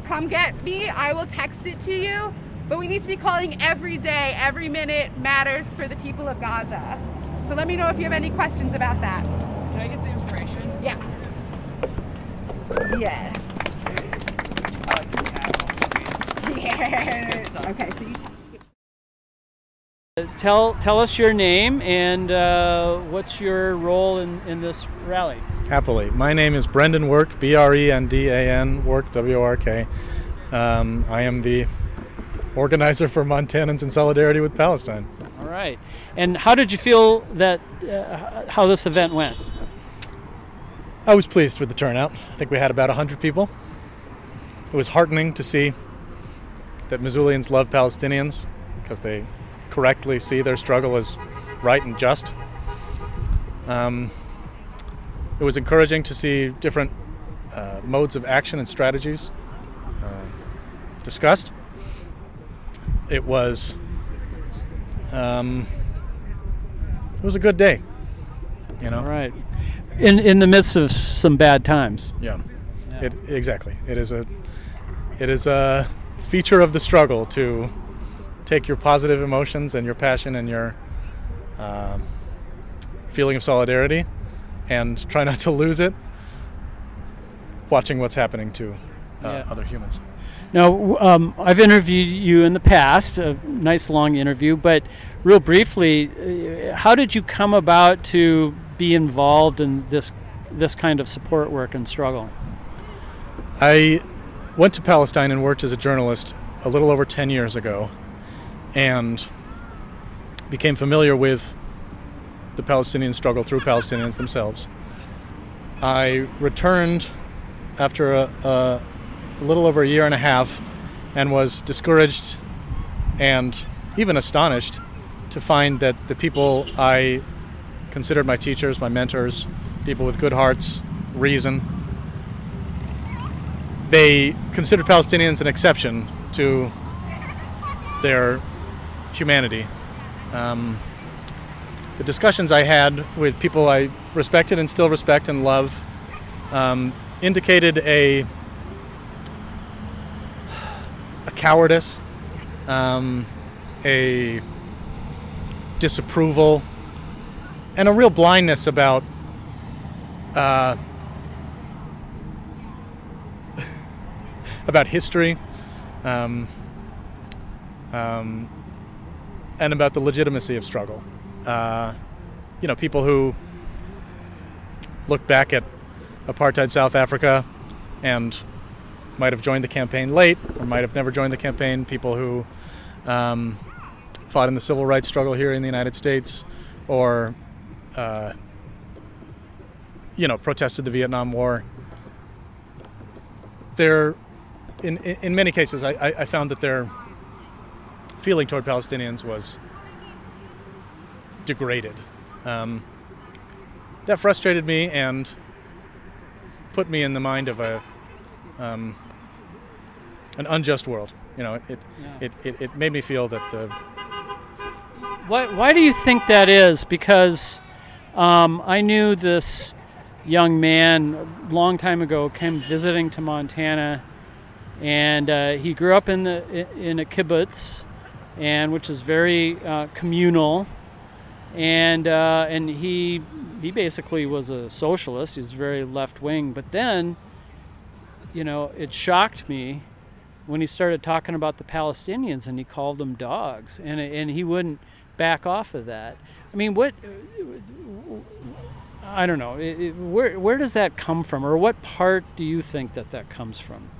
come get me. I will text it to you. But we need to be calling every day, every minute matters for the people of Gaza. So let me know if you have any questions about that. Can I get the information? Yeah. Yes. Uh, [laughs] yes. Okay, so you Tell tell us your name and uh, what's your role in, in this rally. Happily. My name is Brendan Work, B R E N D A N, Work, W O R K. Um, I am the organizer for Montanans in Solidarity with Palestine. All right. And how did you feel that uh, how this event went? I was pleased with the turnout. I think we had about 100 people. It was heartening to see that Missoulians love Palestinians because they correctly see their struggle as right and just. Um, it was encouraging to see different uh, modes of action and strategies uh, discussed. It was um, it was a good day. You know, right? In in the midst of some bad times. Yeah. It exactly. It is a it is a feature of the struggle to take your positive emotions and your passion and your um, feeling of solidarity and try not to lose it watching what's happening to uh, Yeah. other humans. Now, um, I've interviewed you in the past, a nice long interview, but real briefly, uh, how did you come about to be involved in this this kind of support work and struggle? I went to Palestine and worked as a journalist a little over 10 years ago and became familiar with the Palestinian struggle through Palestinians themselves. I returned after a, a, a little over a year and a half and was discouraged and even astonished to find that the people I considered my teachers, my mentors, people with good hearts, reason, they considered Palestinians an exception to their humanity. Um, the discussions I had with people I respected and still respect and love um, indicated a a cowardice, um, a disapproval, and a real blindness about uh, [laughs] about history, um, um, and about the legitimacy of struggle. Uh, you know, people who look back at apartheid South Africa and might have joined the campaign late or might have never joined the campaign, people who um, fought in the civil rights struggle here in the United States or, uh, you know, protested the Vietnam War. They're, in, in, many cases, I, I found that their feeling toward Palestinians was degraded. Um, that frustrated me and put me in the mind of a um, an unjust world. You know, it it, it, it made me feel that the Why, why do you think that is? Because um, I knew this young man a long time ago came visiting to Montana, and uh, he grew up in the in a kibbutz, and which is very uh, communal, and uh, and he he basically was a socialist. He was very left wing, but then, you know, it shocked me when he started talking about the Palestinians and he called them dogs, and and he wouldn't back off of that. I mean, what? I don't know. It, it, where where does that come from, or what part do you think that that comes from?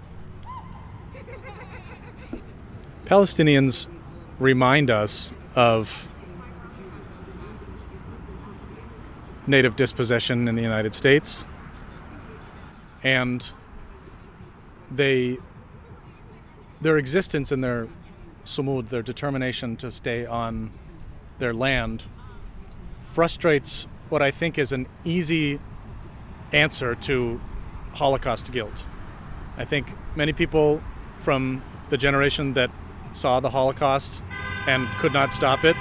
Palestinians remind us of native dispossession in the United States, and they their existence and their sumud, their determination to stay on their land, frustrates what I think is an easy answer to Holocaust guilt. I think many people from the generation that saw the Holocaust and could not stop it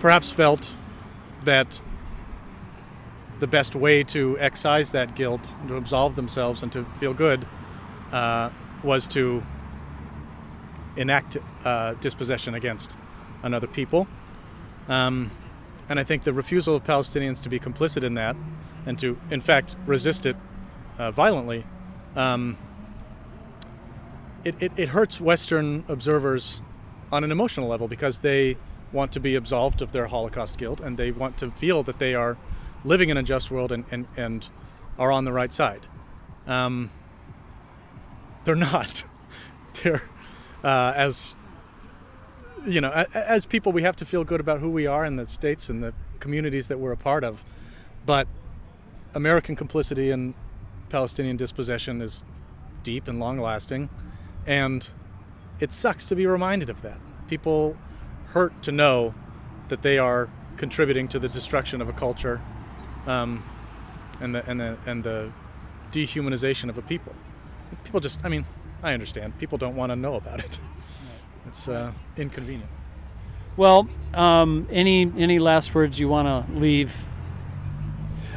perhaps felt that the best way to excise that guilt, to absolve themselves, and to feel good uh, was to enact uh, dispossession against another people. Um, and I think the refusal of Palestinians to be complicit in that and to, in fact, resist it uh, violently, um, it, it, it hurts Western observers on an emotional level because they want to be absolved of their Holocaust guilt and they want to feel that they are living in a just world and, and, and are on the right side. Um, they're [laughs] not. they're, uh, as you know, as people, we have to feel good about who we are in the states and the communities that we're a part of. But American complicity in Palestinian dispossession is deep and long lasting. And it sucks to be reminded of that. People hurt to know that they are contributing to the destruction of a culture um, and, the, and, the, and the dehumanization of a people. People just, I mean, I understand. People don't want to know about it. It's uh, inconvenient. Well, um, any any last words you want to leave?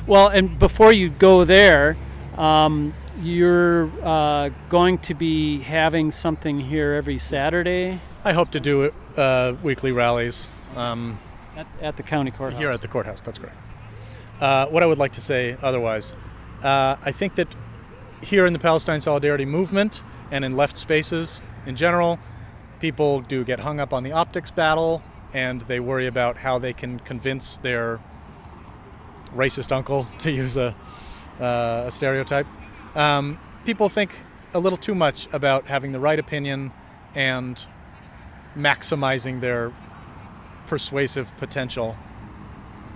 Well, and before you go there, um, you're uh, going to be having something here every Saturday I hope to do uh, weekly rallies. Um, at, at the county courthouse. Here at the courthouse, that's correct. Uh, what I would like to say otherwise, uh, I think that here in the Palestine Solidarity movement and in left spaces in general, people do get hung up on the optics battle and they worry about how they can convince their racist uncle, [laughs] to use a, uh, a stereotype. Um, people think a little too much about having the right opinion and maximizing their persuasive potential.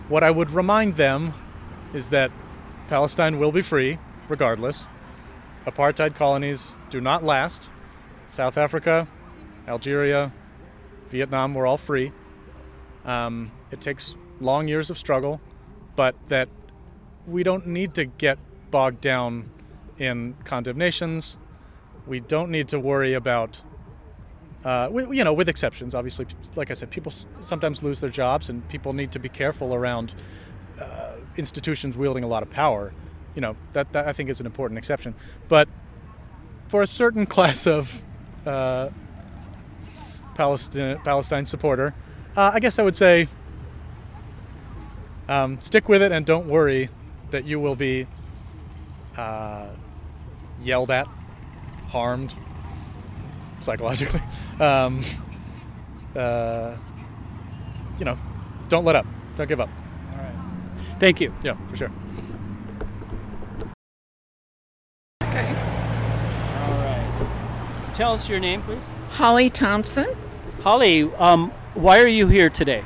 What I would remind them is that Palestine will be free, regardless. Apartheid colonies do not last. South Africa, Algeria, Vietnam were all free. Um, it takes long years of struggle, but that we don't need to get bogged down in condemnations. We don't need to worry about uh, we, you know, with exceptions, obviously. Like I said, people sometimes lose their jobs, and people need to be careful around uh, institutions wielding a lot of power. You know, that, that I think is an important exception. But for a certain [laughs] class of uh, Palestine Palestine supporter, uh, I guess I would say um, stick with it and don't worry that you will be uh, yelled at harmed psychologically, [laughs] um, uh, you know, don't let up. Don't give up. All right. Thank you. Yeah, for sure. Okay. All right. Tell us your name, please. Holly Thompson. Holly, um, why are you here today?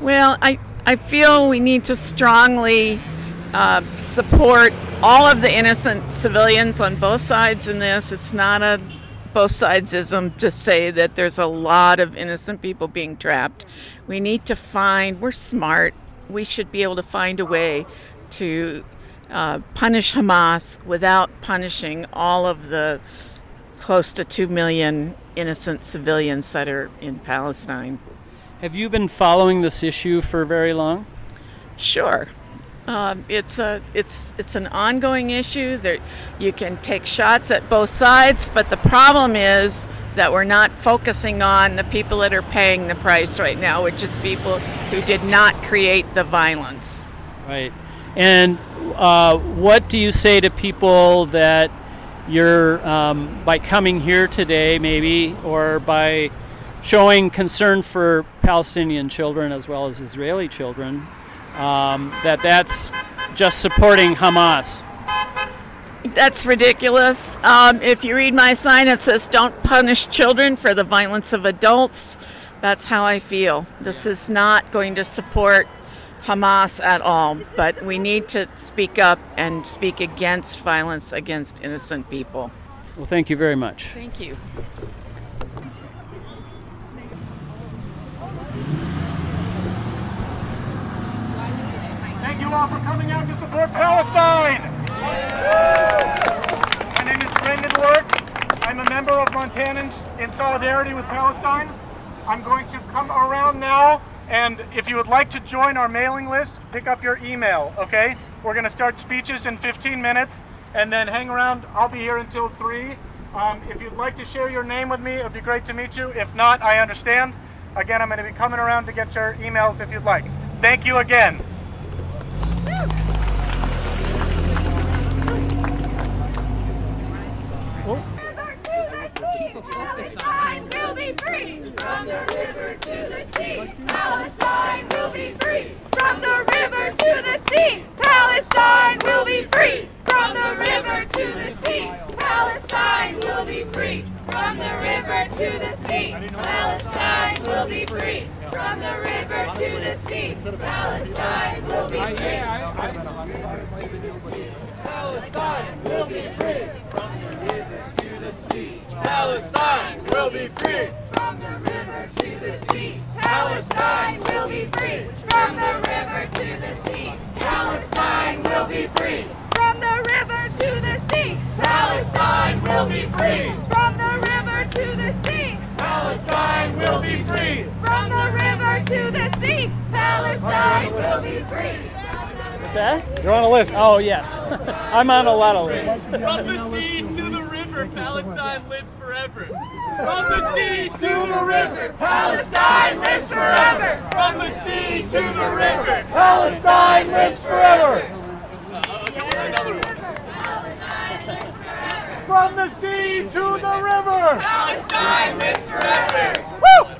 Well, I, I feel we need to strongly uh, support all of the innocent civilians on both sides in this. It's not a both sidesism to say that there's a lot of innocent people being trapped. We need to find, we're smart, we should be able to find a way to uh, punish Hamas without punishing all of the close to 2 million innocent civilians that are in Palestine. Have you been following this issue for very long? Sure. Um, it's a it's it's an ongoing issue. There, you can take shots at both sides, but the problem is that we're not focusing on the people that are paying the price right now, which is people who did not create the violence. Right. And uh, what do you say to people that you're um, by coming here today, maybe, or by showing concern for Palestinian children as well as Israeli children? Um, that that's just supporting Hamas. That's ridiculous. Um, if you read my sign, it says, Don't punish children for the violence of adults. That's how I feel. This is not going to support Hamas at all, but we need to speak up and speak against violence against innocent people. Well, thank you very much. Thank you. Thank you all for coming out to support Palestine. My name is Brendan Work. I'm a member of Montanans in solidarity with Palestine. I'm going to come around now, and if you would like to join our mailing list, pick up your email, okay? We're going to start speeches in 15 minutes, and then hang around. I'll be here until 3. Um, if you'd like to share your name with me, it would be great to meet you. If not, I understand. Again, I'm going to be coming around to get your emails if you'd like. Thank you again. Palestine list. Oh, yes. [laughs] I'm on a lot of lists. From the sea to the river, Palestine lives forever. From the sea to the river, Palestine lives forever. From the sea to the river, Palestine lives forever. From the sea to the river. Palestine lives forever. Woo!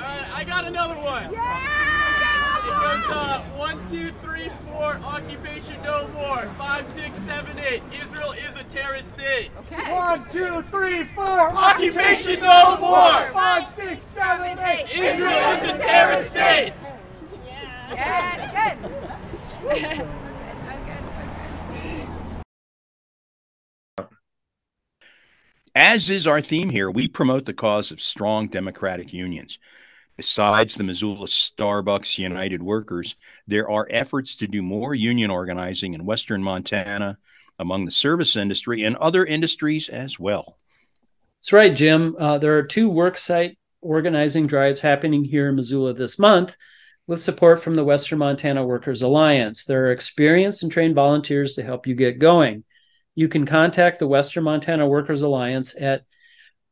All right, I got another one. It goes uh, one, two, three, four. Occupation no more. Five, six, seven, eight. Israel is a terrorist state. One, two, three, four. Occupation no more. Five, six, seven, eight. Israel is a terrorist state. Yes, good. As is our theme here, we promote the cause of strong democratic unions. Besides the Missoula Starbucks United Workers, there are efforts to do more union organizing in Western Montana, among the service industry, and other industries as well. That's right, Jim. Uh, there are two worksite organizing drives happening here in Missoula this month with support from the Western Montana Workers Alliance. There are experienced and trained volunteers to help you get going. You can contact the Western Montana Workers Alliance at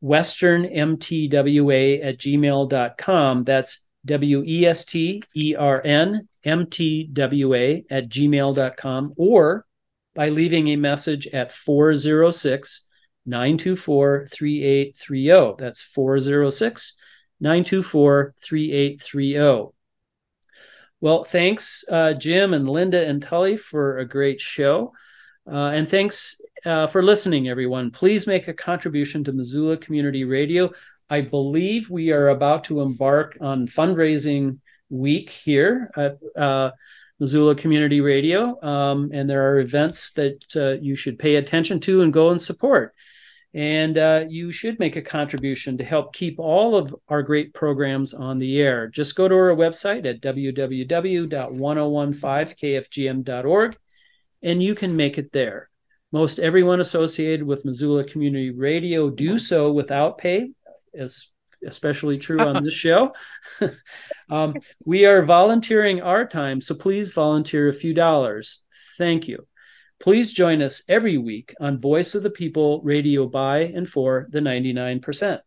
westernmtwa at gmail.com. That's W E S T E R N M T W A at gmail.com or by leaving a message at 406 924 3830. That's 406 924 3830. Well, thanks, uh, Jim and Linda and Tully, for a great show. Uh, and thanks uh, for listening, everyone. Please make a contribution to Missoula Community Radio. I believe we are about to embark on fundraising week here at uh, Missoula Community Radio. Um, and there are events that uh, you should pay attention to and go and support. And uh, you should make a contribution to help keep all of our great programs on the air. Just go to our website at www.1015kfgm.org and you can make it there. Most everyone associated with Missoula Community Radio do so without pay, as especially true on this show. [laughs] um, we are volunteering our time, so please volunteer a few dollars. Thank you. Please join us every week on Voice of the People Radio by and for the 99%.